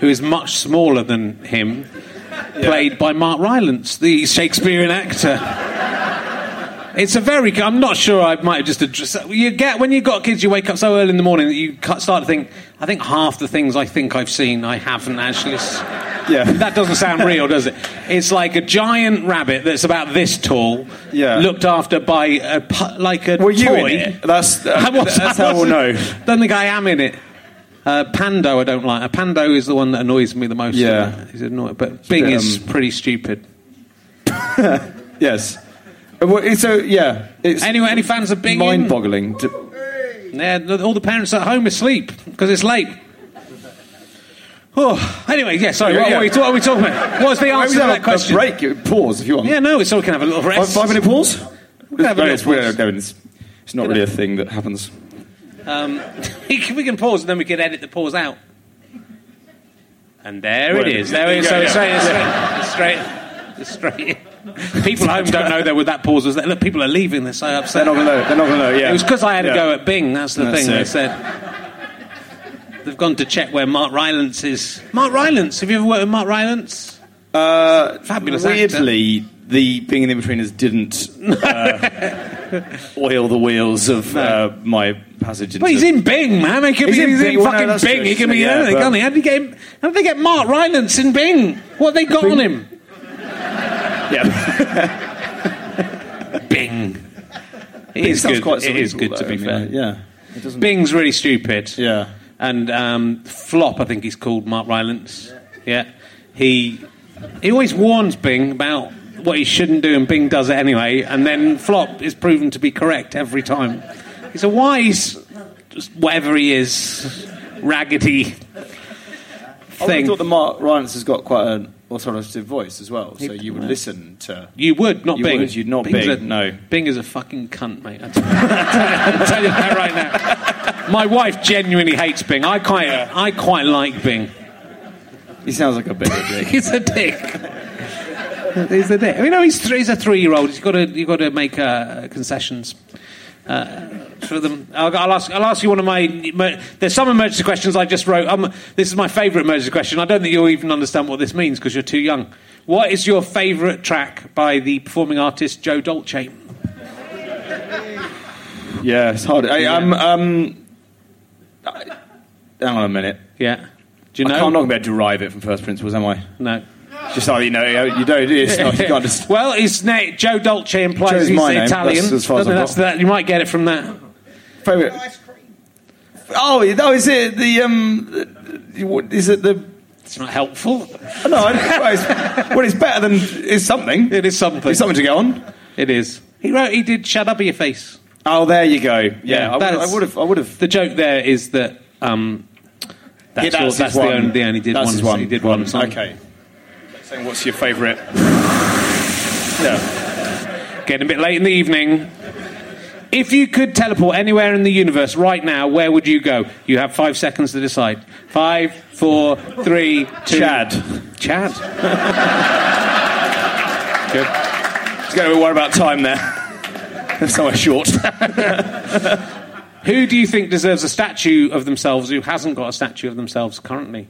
who is much smaller than him, played by Mark Rylance, the Shakespearean actor. It's a very. I'm not sure. I might have just addressed. You get when you've got kids, you wake up so early in the morning that you start to think. I think half the things I think I've seen, I haven't actually. Yeah. That doesn't sound real, does it? It's like a giant rabbit that's about this tall, Yeah. looked after by a like a Were you toy. in it? That's I was- that's I how we'll know. Don't think I am in it. Uh, Pando, I don't like. Uh, Pando is the one that annoys me the most. Yeah. he's annoying. But Bing bit, is um, pretty stupid. Yes. Well, it's- So yeah, it's Anyway, any fans of Bing? mind-boggling. To, Yeah, all the parents at home asleep because it's late. Oh, anyway, yeah. Sorry, Yeah, what, yeah. Are we, what are we talking about? What's the answer to that a- question? A break. Pause if you want. Yeah, no, so we can have a little Five, rest. five minute pause. can have a no, little it's, pause. no, it's, it's not really a thing that happens. Um, we can pause and then we can edit the pause out. And there it Well, is. There it is. So it's yeah. straight, it's straight, it's straight. People at home don't know that with that pause was there. Look, people are leaving. They're so upset. They're not gonna know. They're not gonna know. Yeah. It was because I had Yeah. to go at Bing. That's the That's thing. They said they've gone to check where Mark Rylance is. Mark Rylance. Have you ever worked with Mark Rylance? Uh, Fabulous actor. Weirdly, the being in the betweeners didn't uh, oil the wheels of uh, my passage. Into, Well, he's in Bing, man. He could He's be in he's in Bing. Well, no, fucking Bing. true. He can be Yeah, anything, but- can't he? How did, he get how did they get Mark Rylance in Bing? What have they got Bing. on him? Yeah. Bing. It It is good. quite it is cerebral, good, to be I mean, fair. Yeah. It doesn't. Bing's really stupid. Yeah. And um, Flop, I think he's called Mark Rylance. Yeah. He he always warns Bing about what he shouldn't do, and Bing does it anyway. And then Flop is proven to be correct every time. He's a wise just whatever he is, raggedy Thing. I thought that Mark Rylance has got quite an authoritative voice as well, so you would listen to. You would, not You Bing. would, you'd not Bing's Bing, a- no. Bing is a fucking cunt, mate. I'll tell you, I'll tell you that right now. My wife genuinely hates Bing. I quite, I quite like Bing. He sounds like a bit of a dick. He's a dick. he's a dick. I mean, no, he's, three, he's a three-year-old. He's got to, you've got to make uh, concessions uh, for them. I'll, I'll ask. I'll ask you one of my. There's some emergency questions I just wrote. Um, this is my favourite emergency question. I don't think you'll even understand what this means because you're too young. What is your favourite track by the performing artist Joe Dolce? Yeah, it's hard. I, um, um, I- hang on a minute. Yeah. Do you know? I can't, I'm not going to be able to derive it from first principles, am I? No. Just so you know, you don't. It's not, you can't just. well, his name Joe Dolce implies Joe's he's my name. Italian. That's as far as I've that's got. that. You might get it from that. Favorite. Oh, no, is it the um? the- what- Is it the? It's not helpful. Oh, no, I, well, it's, well, it's better than it's something. It is something. It's something to go on. It is. He wrote. He did. Shut up, your face. Oh, there you go. Yeah, I would- I would have. I would have. The joke there is that um, that's, Yeah, all, his that's one. the only. The only did That's one. his one. He did one. song. Okay. Saying, what's your favourite? Yeah. Getting a bit late in the evening. If you could teleport anywhere in the universe right now, where would you go? You have five seconds to decide. Five, four, three, two. Chad. Chad. Good. Just going to be worried about time there. Somewhere short. Who do you think deserves a statue of themselves who hasn't got a statue of themselves currently?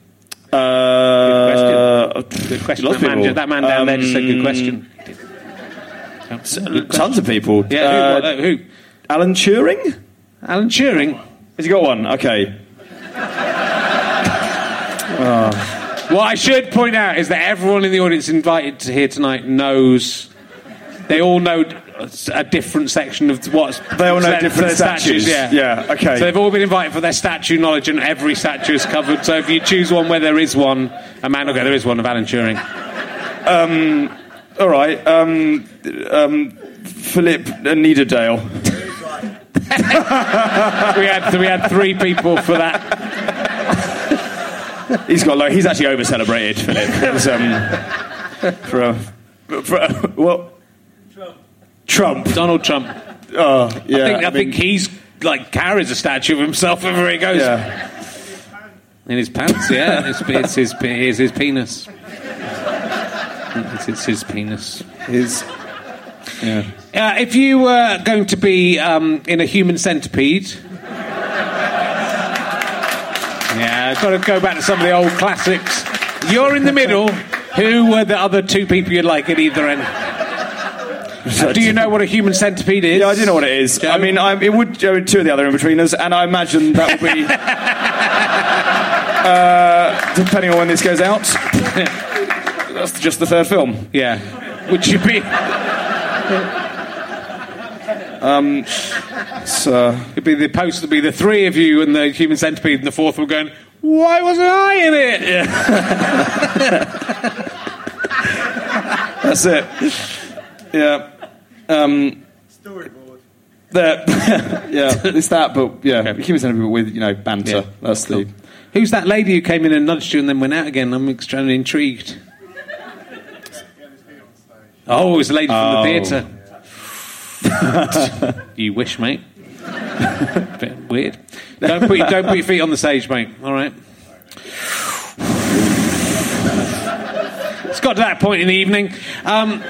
Uh, Good question. lots That of man, that man down there just said good Um, question. Tons of people. Yeah, Uh, who, uh, who? Alan Turing? Alan Turing. Has he got one? Okay. What I should point out is that everyone in the audience invited to here tonight knows. They all know a different section of what's. They all know different their statues. Yeah. Yeah, okay. So they've all been invited for their statue knowledge, and every statue is covered. So if you choose one where there is one, a man will go. There is one of Alan Turing. All right. Um, um, Philip Niederdale. we had we had three people for that. He's got like he's actually over celebrated. Philip. Um, for a, for a, what? Trump. Donald Trump. Oh, yeah. I think I, mean, think he's like carries a statue of himself everywhere he goes. Yeah. In his pants, yeah. It's, it's, his, it's his penis. It's, it's his penis. His. Yeah. Uh, if you were going to be um, in a human centipede. Yeah, I've got to go back to some of the old classics. You're in the middle. Who were the other two people you'd like at either end? Do you know what a human centipede is? Yeah, I do know what it is. Joe? I mean, I, it would go two of the other Inbetweeners, and I imagine that would be. uh, depending on when this goes out. That's just the third film. Yeah. Would you be? So, It'd be the post. It'd be the three of you and the human centipede, and the fourth one going. Why wasn't I in it? Yeah. that's it. Yeah. Um, Storyboard. That, yeah, it's that, but yeah, Okay. human centipede with you know banter. Yeah. That's the. Who's that lady who came in and nudged you and then went out again? I'm extremely intrigued. Oh, it was a lady from Oh. the theatre. you wish, mate. Bit weird. Don't put, don't put your feet on the stage, mate. All right. It's got to that point in the evening. Um,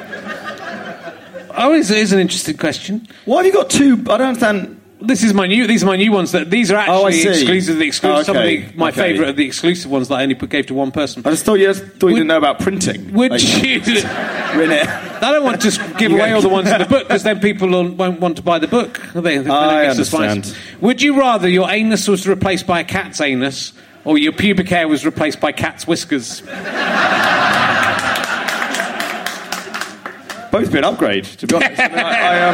oh, it's, it's an interesting question. Why have you got two? I don't understand. This is my new. These are my new ones. That these are Oh, I actually see. exclusive. The exclusive. Oh, Some of okay. the, my Okay. favourite of the exclusive ones that I only put, gave to one person. I just thought you, just thought you Would- didn't know about printing. Would Like, you? written it. I don't want to just give away all the ones in the book because then people will- won't want to buy the book. They, they I get understand. Would you rather your anus was replaced by a cat's anus or your pubic hair was replaced by cat's whiskers? Both be an upgrade, to be honest. I, mean, I, I,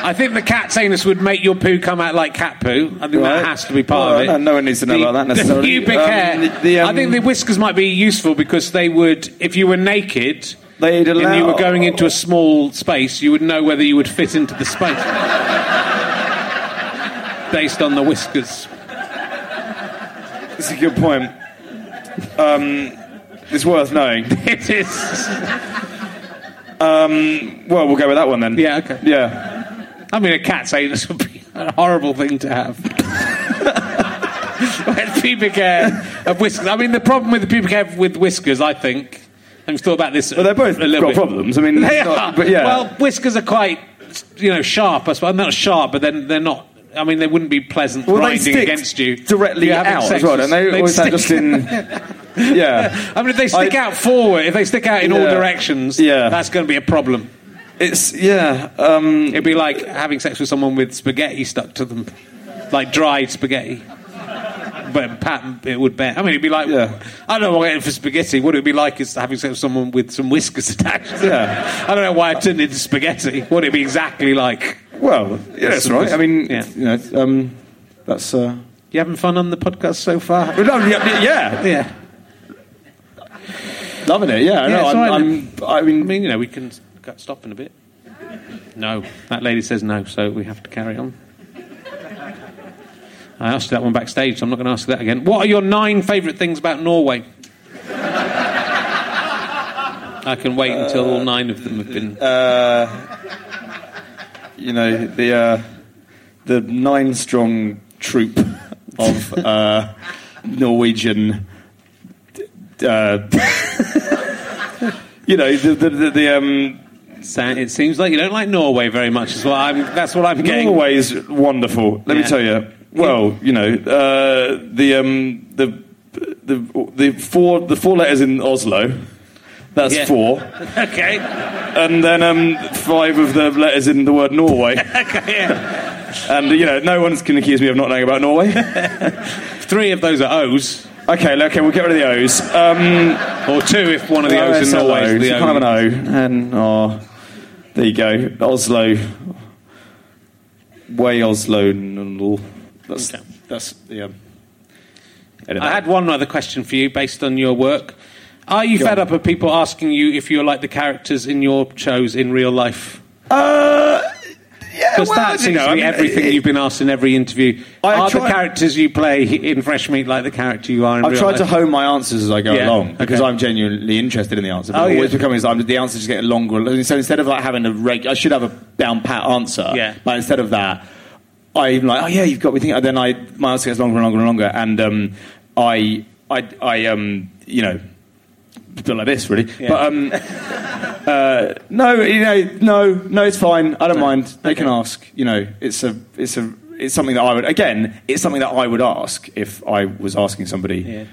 um, I think the cat's anus would make your poo come out like cat poo. I think Right. that has to be part Well, of it. no- no one needs to know the, about that necessarily. The pubic Um, hair. the- the, um, I think the whiskers might be useful because they would, if you were naked. They'd and you were going into a small space, you would know whether you would fit into the space. based on the whiskers. That's a good point. Um, it's worth knowing. It is. Um, well, we'll go with that one then. Yeah, okay. Yeah. I mean, a cat's anus would be a horrible thing to have. With pubic hair of whiskers. I mean, the problem with the pubic hair with whiskers, I think, I've thought about this. Well, they're both a little got bit. problems. I mean, They not- are. but yeah. Well, whiskers are quite, you know, sharp. I suppose not sharp, but then they're not. I mean, they wouldn't be pleasant well, stick against you directly You're out as well, and they? stick- just in? Yeah. I mean, if they stick I- out forward, if they stick out in all directions, Yeah. that's going to be a problem. It's yeah. Um, It'd be like having sex with someone with spaghetti stuck to them, like dried spaghetti. But pat, it would bet. I mean, it'd be like Yeah. I don't know what getting for spaghetti. What it'd be like is having sex with someone with some whiskers attached. Yeah. I don't know why I turned into spaghetti. What it'd be exactly like. well, yeah, that's right. I mean, Yeah. you know, um, that's. Uh, You having fun on the podcast so far? yeah, yeah, Yeah. Loving it. Yeah, Yeah, no, I'm, I'm, I I mean, mean, you know, we can stop in a bit. No, that lady says no, so we have to carry on. I asked you that one backstage, so I'm not going to ask you that again. What are your nine favourite things about Norway? I can wait until all nine of them have been. you know, the uh, the nine strong troop of uh, Norwegian. You know, the the, the, the um, It seems like you don't like Norway very much. Is what I'm, that's what I'm getting. Norway's wonderful. Let Yeah. me tell you. Well, you know, uh, the um, the the the four the four letters in Oslo. That's Yeah. four, Okay. and then um, five of the letters in the word Norway. okay. Yeah. and you know, no one's going to accuse me of not knowing about Norway. Three of those are O's, okay, okay, we'll get rid of the O's. Um, or two if one of the O's in Norway You O. can't have an O. And oh, there you go, Oslo, way Oslo. and all. That's Okay. that's yeah. Edit I had one other question for you based on your work. Are you fed up of people asking you if you're like the characters in your shows in real life? Uh, Because well, that seems know, to I be mean, everything it- you've been asked in every interview. I are the characters you play in Fresh Meat like the character you are in I've tried life? to hone my answers as I go Yeah, along because okay. I'm genuinely interested in the answer. But Oh, always yeah. becoming the answers just getting longer. And so instead of like having a reg, I should have a down pat answer. Yeah. But instead of that, I'm like, oh yeah, you've got me thinking. And then I my answer gets longer and longer and longer, and um, I I I um you know. Bit like this, really. Yeah. But um, uh, no, you know, no, no, it's fine. I don't mind. They can ask. You know, it's a, it's a, it's something that I would. Again, it's something that I would ask if I was asking somebody. Yeah.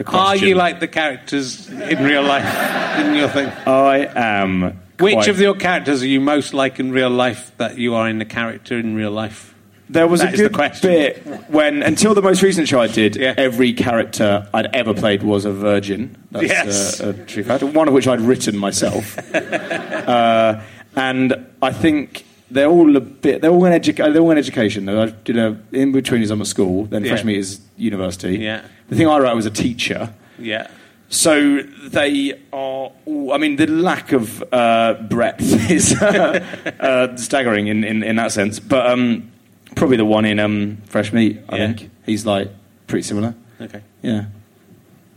A question. Are you like the characters in real life in your thing? I am. Which quite- of your characters are you most like in real life that you are in the character in real life? There was That a good bit when, until the most recent show I did, Yeah. every character I'd ever played was a virgin. That's Yes. uh, a true fact. One of which I'd written myself. uh, and I think they're all a bit. They're all in, educa- they're all in education. I did a Inbetweeners I'm at school. Then Yeah. fresh meat is university. Yeah. The thing I wrote was a teacher. Yeah. So they are. All, I mean, the lack of uh, breadth is uh, uh, staggering in, in, in that sense. But um, probably the one in um, Fresh Meat. I Yeah. think he's like pretty similar. Okay. Yeah.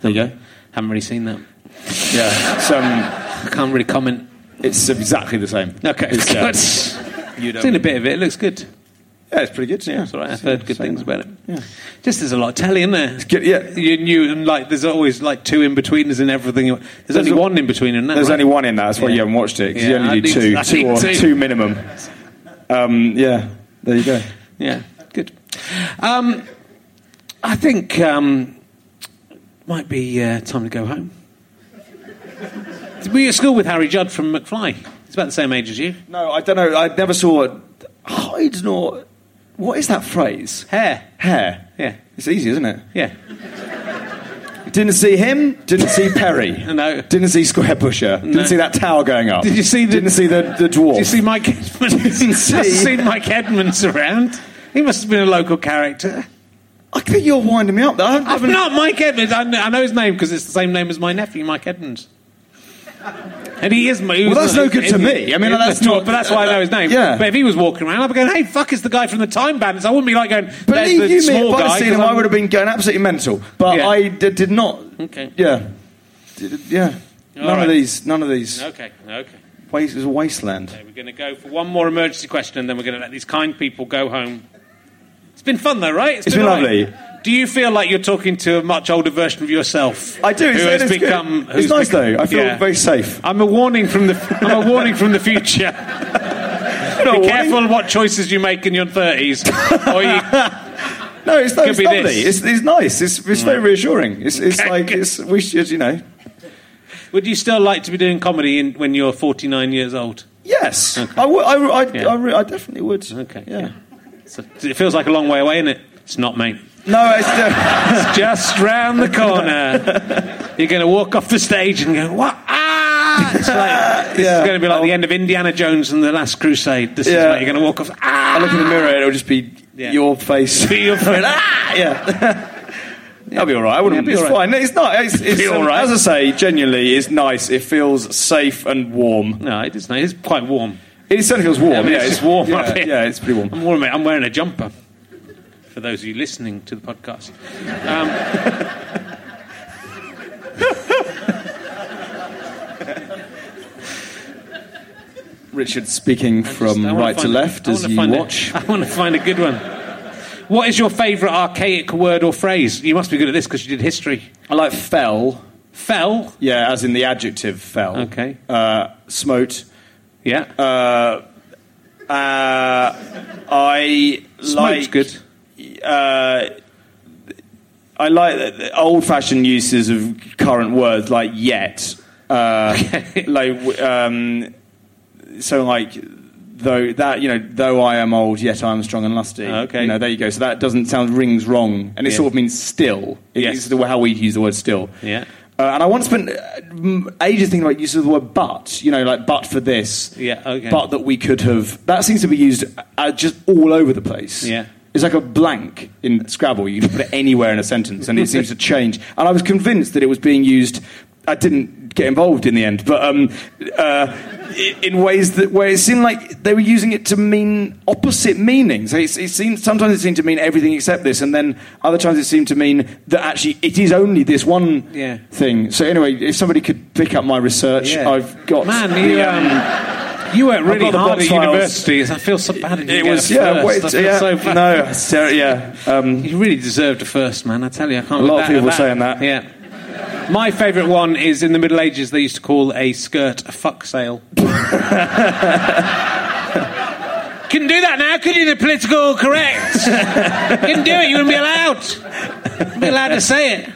There you go. Haven't really seen that. Yeah. It's, um, I can't really comment. it's exactly the same. Okay. It's, uh, you don't- Seen a bit of it. It looks good. Yeah, it's pretty good. Yeah, it's all right. I've heard good things about it. Yeah. Just there's a lot of telly, isn't there? good, yeah. You knew, and like there's always like two Inbetweeners and everything. There's, only a- one in between, in that. There's right? only one in that. That's why Yeah. you haven't watched it because Yeah, you I only do need- two, I two or two. two minimum. Um, yeah. There you go. Yeah, good. Um, I think um, might be uh, time to go home. Were you at school with Harry Judd from McFly? He's about the same age as you. No, I don't know. I never saw it. Hide nor. What is that phrase? Hair. Hair. Yeah, It's easy, isn't it? yeah. Didn't see him. Didn't see Perry. No. Didn't see Squarepusher. Didn't No. see that tower going up. Did you see the- Didn't see the, the dwarf. Did you see Mike Edmonds? Didn't see. I've seen Mike Edmonds around. He must have been a local character. I think you're winding me up. There. I I'm haven't- not Mike Edmonds. I know, I know his name because it's the same name as my nephew, Mike Edmonds. And he is. He Well, that's no good to me. I mean, that's not- But that's why I know his name. Yeah. But if he was walking around, I'd be going, "Hey, fuck, it's the guy from the Time Bandits." I wouldn't be like going, "There's Believe the you me, if I'd guy." have him, I would have been going absolutely mental. But Yeah. I did, did not. Okay. Yeah. Did- yeah. All none right. of these. None of these. Okay. Okay. Waste, it was a wasteland. Okay, We're going to go for one more emergency question, and then we're going to let these kind people go home. It's been fun, though, right? It's been all right. lovely. Do you feel like you're talking to a much older version of yourself? I do. Who It's, has it's good. become? It's nice become- though. I feel Yeah. very safe. I'm a warning from the. I'm a warning from the future. Be careful what choices you make in your 30s, or you No, it's, no, it's lovely. It's, it's nice. It's, it's very mm. reassuring. It's, it's like it's, we should, you know. Would you still like to be doing comedy in, when you're 49 years old? Yes, I, would, I, I, Yeah. I, re- I definitely would. Okay. Yeah. So it feels like a long way away, isn't it? It's not, mate. No, it's, uh, It's just round the corner. You're going to walk off the stage and go, what? Ah! It's like, this Yeah. is going to be like the end of Indiana Jones and the Last Crusade. This is Yeah. like you're going to walk off. Ah! I look in the mirror. And it'll just be Yeah. your face. Be your friend. ah, yeah. That'll be all right. I wouldn't. Yeah, it's be all right. fine. It's not. It's, it's all um, right. As I say, genuinely, it's nice. It feels safe and warm. No, it is nice. It's quite warm. It certainly feels warm. Yeah, I mean, yeah, it's just warm yeah, up here. Yeah, it's pretty warm. I'm warm, mate. I'm wearing a jumper. For those of you listening to the podcast. Um, Richard speaking from right to left I as you find a- watch. I want to find a good one. What is your favourite archaic word or phrase? You must be good at this because you did history. I like fell. Fell. Yeah, as in the adjective fell. Okay. Uh, smote. Yeah. Uh, uh, I Smoke's like good. uh, I like old-fashioned uses of current words like yet, uh, like um, so like though that you know though I am old yet I am strong and lusty. Okay. you know there you go. So that doesn't sound rings wrong, and it Yeah. sort of means still. Yes. It's the- how we use the word still. Yeah. Uh, and I once spent uh, ages thinking about use of the word but, you know, like but for this. Yeah, okay. But that we could have. That seems to be used uh, just all over the place. Yeah. It's like a blank in Scrabble. You can put it anywhere in a sentence and it seems to change. And I was convinced that it was being used. I didn't get involved in the end, but um, uh, in ways that where it seemed like they were using it to mean opposite meanings. It, it seemed sometimes it seemed to mean everything except this, and then other times it seemed to mean that actually it is only this one Yeah. thing. So anyway, if somebody could pick up my research, Yeah. I've got Man, the, you, um, um, you worked really hard at files. university. I feel so bad. I didn't it was yeah, wait, yeah, so bad. no, Sarah, yeah. Um, You really deserved a first, man. I tell you, I can't. A lot that, of people were saying that. Yeah. My favourite one is in the Middle Ages. They used to call a skirt a fuck sale. Couldn't do that now, could you? The political correct. Couldn't do it. You wouldn't be allowed. Wouldn't be allowed to say it.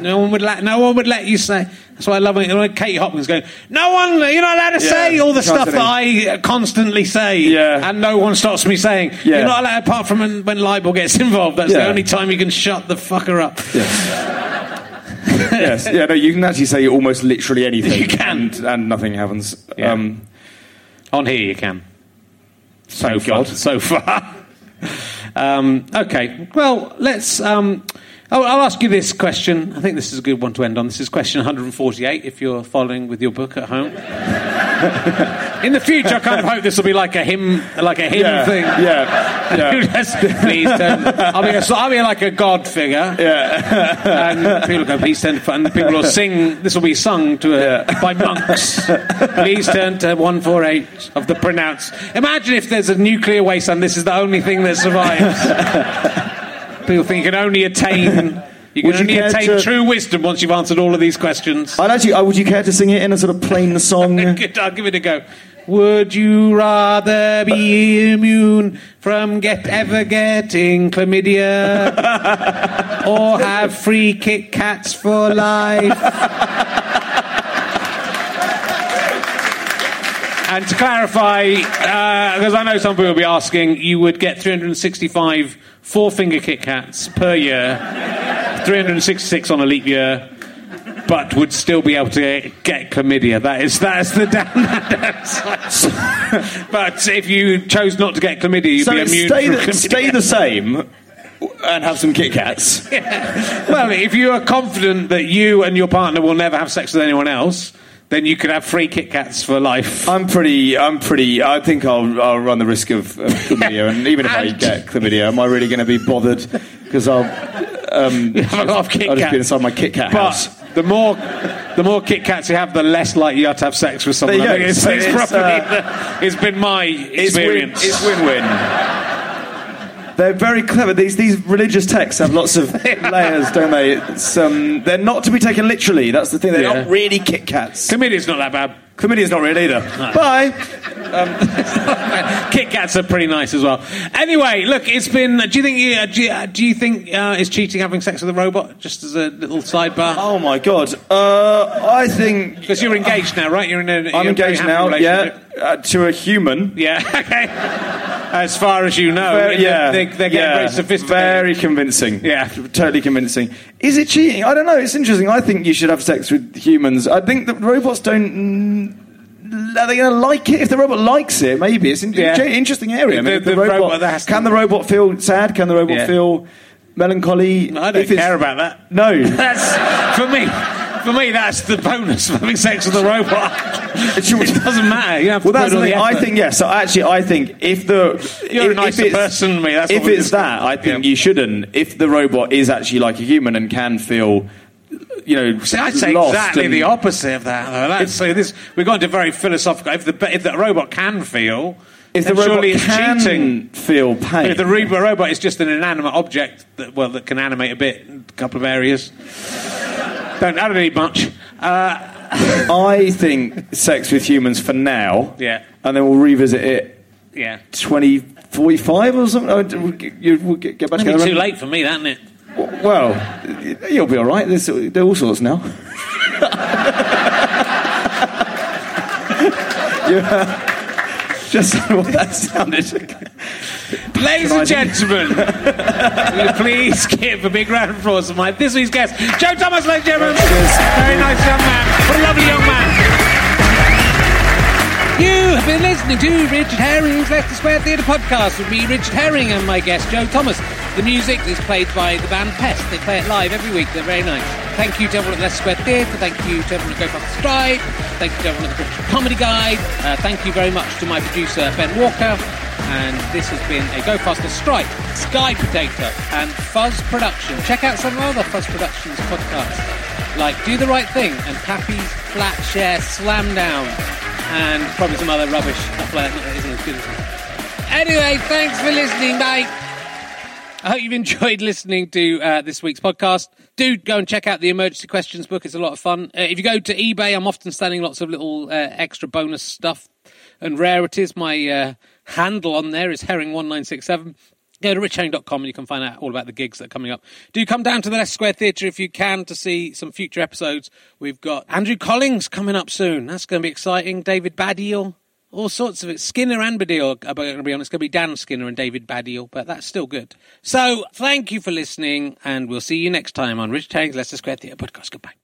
No one would let. No one would let you say. That's why I love it when Katie Hopkins going. No one. You're not allowed to Yeah, say all the stuff that I constantly say. Yeah. And no one stops me saying. Yeah. You're not allowed apart from when, when libel gets involved. That's the only time you can shut the fucker up. yes, yeah, no, you can actually say almost literally anything. You can. and, and nothing happens. Yeah. Um, On here you can. So far. So far. um, okay. Well, let's. Um, I'll, I'll ask you this question. I think this is a good one to end on. This is question 148. If you're following with your book at home. In the future, I kind of hope this will be like a hymn, like a hymn yeah, thing. yeah, yeah. Just, please turn. I'll be, a, I'll be like a god figure. yeah. And people go, please turn, and people will sing. This will be sung to a, by monks. please turn to one four eight of the pronounce. Imagine if there's a nuclear waste and this is the only thing that survives. People think you can only attain. You can Would you only care attain to- true wisdom once you've answered all of these questions. I'd actually, uh, would you care to sing it in a sort of plain song? Good, I'll give it a go. Would you rather be immune from get ever getting chlamydia, or have free Kit Kats for life? And to clarify, uh, because I know some people will be asking, you would get 365 four finger Kit Kats per year, 366 on a leap year, but would still be able to get chlamydia. That is that's the down. downside. but if you chose not to get chlamydia, you'd so be immune stay the, stay the same, and have some Kit Kats. Well, if you are confident that you and your partner will never have sex with anyone else, then you could have free Kit Kats for life. I'm pretty. I'm pretty. I think I'll, I'll run the risk of, of chlamydia, and even if I And- get chlamydia, am I really going to be bothered? Because I'll. Um, have a lot of Kit I'll just be inside my Kit Kat house. But the more, the more Kit Kats you have, the less likely you are to have sex with someone. There you I go. it's, So it's, it's, probably uh, the- it's been my It's win, experience. it's win-win. They're very clever. These these religious texts have lots of layers, don't they? Um, they're not to be taken literally. That's the thing. They're Yeah. not really Kit Kats. Chlamydia's not that bad. Chlamydia's not real either. Bye. Kit Kats are pretty nice as well. Anyway, look, it's been. Do you think? Uh, do, you, uh, do you think uh, is cheating having sex with a robot? Just as a little sidebar. Oh my god. Uh, I think Because you're engaged now, right? You're in a. I'm in a very engaged now. Yeah, uh, to a human. Yeah. Okay. As far as you know, Very- yeah, they, they're getting yeah, very sophisticated. Very convincing. Yeah. totally convincing. Is it cheating? I don't know. It's interesting. I think you should have sex with humans. I think that robots don't. mm, Are they going to like it? If the robot likes it, maybe it's an Yeah. interesting area. I mean, The- the the robot, robot that has to- can the robot feel sad? Can the robot Yeah. feel melancholy? I don't If care about that. No. That's for me. For me, that's the bonus of having sex with a robot. it doesn't matter. You have to Well, that's the thing. I think yes. So actually, I think if the You're a if, nicer if it's, person than me, that's if it's that, I think Yeah. you shouldn't. If the robot is actually like a human and can feel, you know, See, I'd say exactly the opposite of that. Though. That's, so this we've gone to very philosophical. If the if the robot can feel, If the robot can cheating. feel pain, If the robot is just an inanimate object that well that can animate a bit a couple of areas. Don't I don't need much. Uh, I think sex with humans for now. Yeah. and then we'll revisit it yeah. twenty forty five or something. We'll get, we'll get back be too late for me, that isn't it? Well, you'll be all right. There's, there are all sorts now. yeah. Just what that sounded. Ladies and gentlemen, will you please give a big round of applause for my this week's guest, Joe Thomas, ladies and gentlemen. Very nice young man. What a lovely young man. You have been listening to Richard Herring's Leicester Square Theatre podcast with me, Richard Herring, and my guest, Joe Thomas. The music is played by the band Pest. They play it live every week. They're very nice. Thank you to everyone at Leicester Square Theatre. Thank you to everyone at Go Faster Stripe. Thank you to everyone at the British Comedy Guide. Uh, thank you very much to my producer, Ben Walker. And this has been a Go Faster Stripe, Sky Potato, and Fuzz Production. Check out some of other Fuzz Productions podcasts, like Do the Right Thing and Pappy's Flat Share Slam Down, and probably some other rubbish stuff like that isn't as good as. Anyway, thanks for listening. Bye. I hope you've enjoyed listening to uh, this week's podcast. Do go and check out the Emergency Questions book. It's a lot of fun. Uh, if you go to eBay, I'm often selling lots of little uh, extra bonus stuff and rarities. My uh, handle on there is herring1967. Go to richherring.com and you can find out all about the gigs that are coming up. Do come down to the Leicester Square Theatre if you can to see some future episodes. We've got Andrew Collins coming up soon. That's going to be exciting. David Baddiel all sorts of it. Skinner and Baddiel, I'm going to be honest, it's going to be Dan Skinner and David Baddiel, but that's still good. So thank you for listening, and we'll see you next time on Richard Herring's Leicester Square Theatre podcast. Goodbye.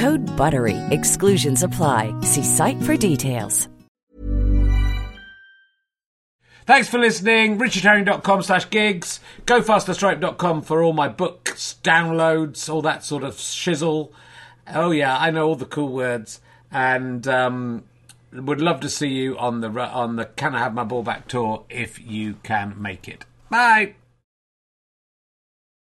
Code BUTTERY. Exclusions apply. See site for details. Thanks for listening. richardherring.com slash gigs. GoFasterStripe.com for all my books, downloads, all that sort of shizzle. Oh, yeah, I know all the cool words. And um, would love to see you on the on the Can I Have My Ball Back tour if you can make it. Bye.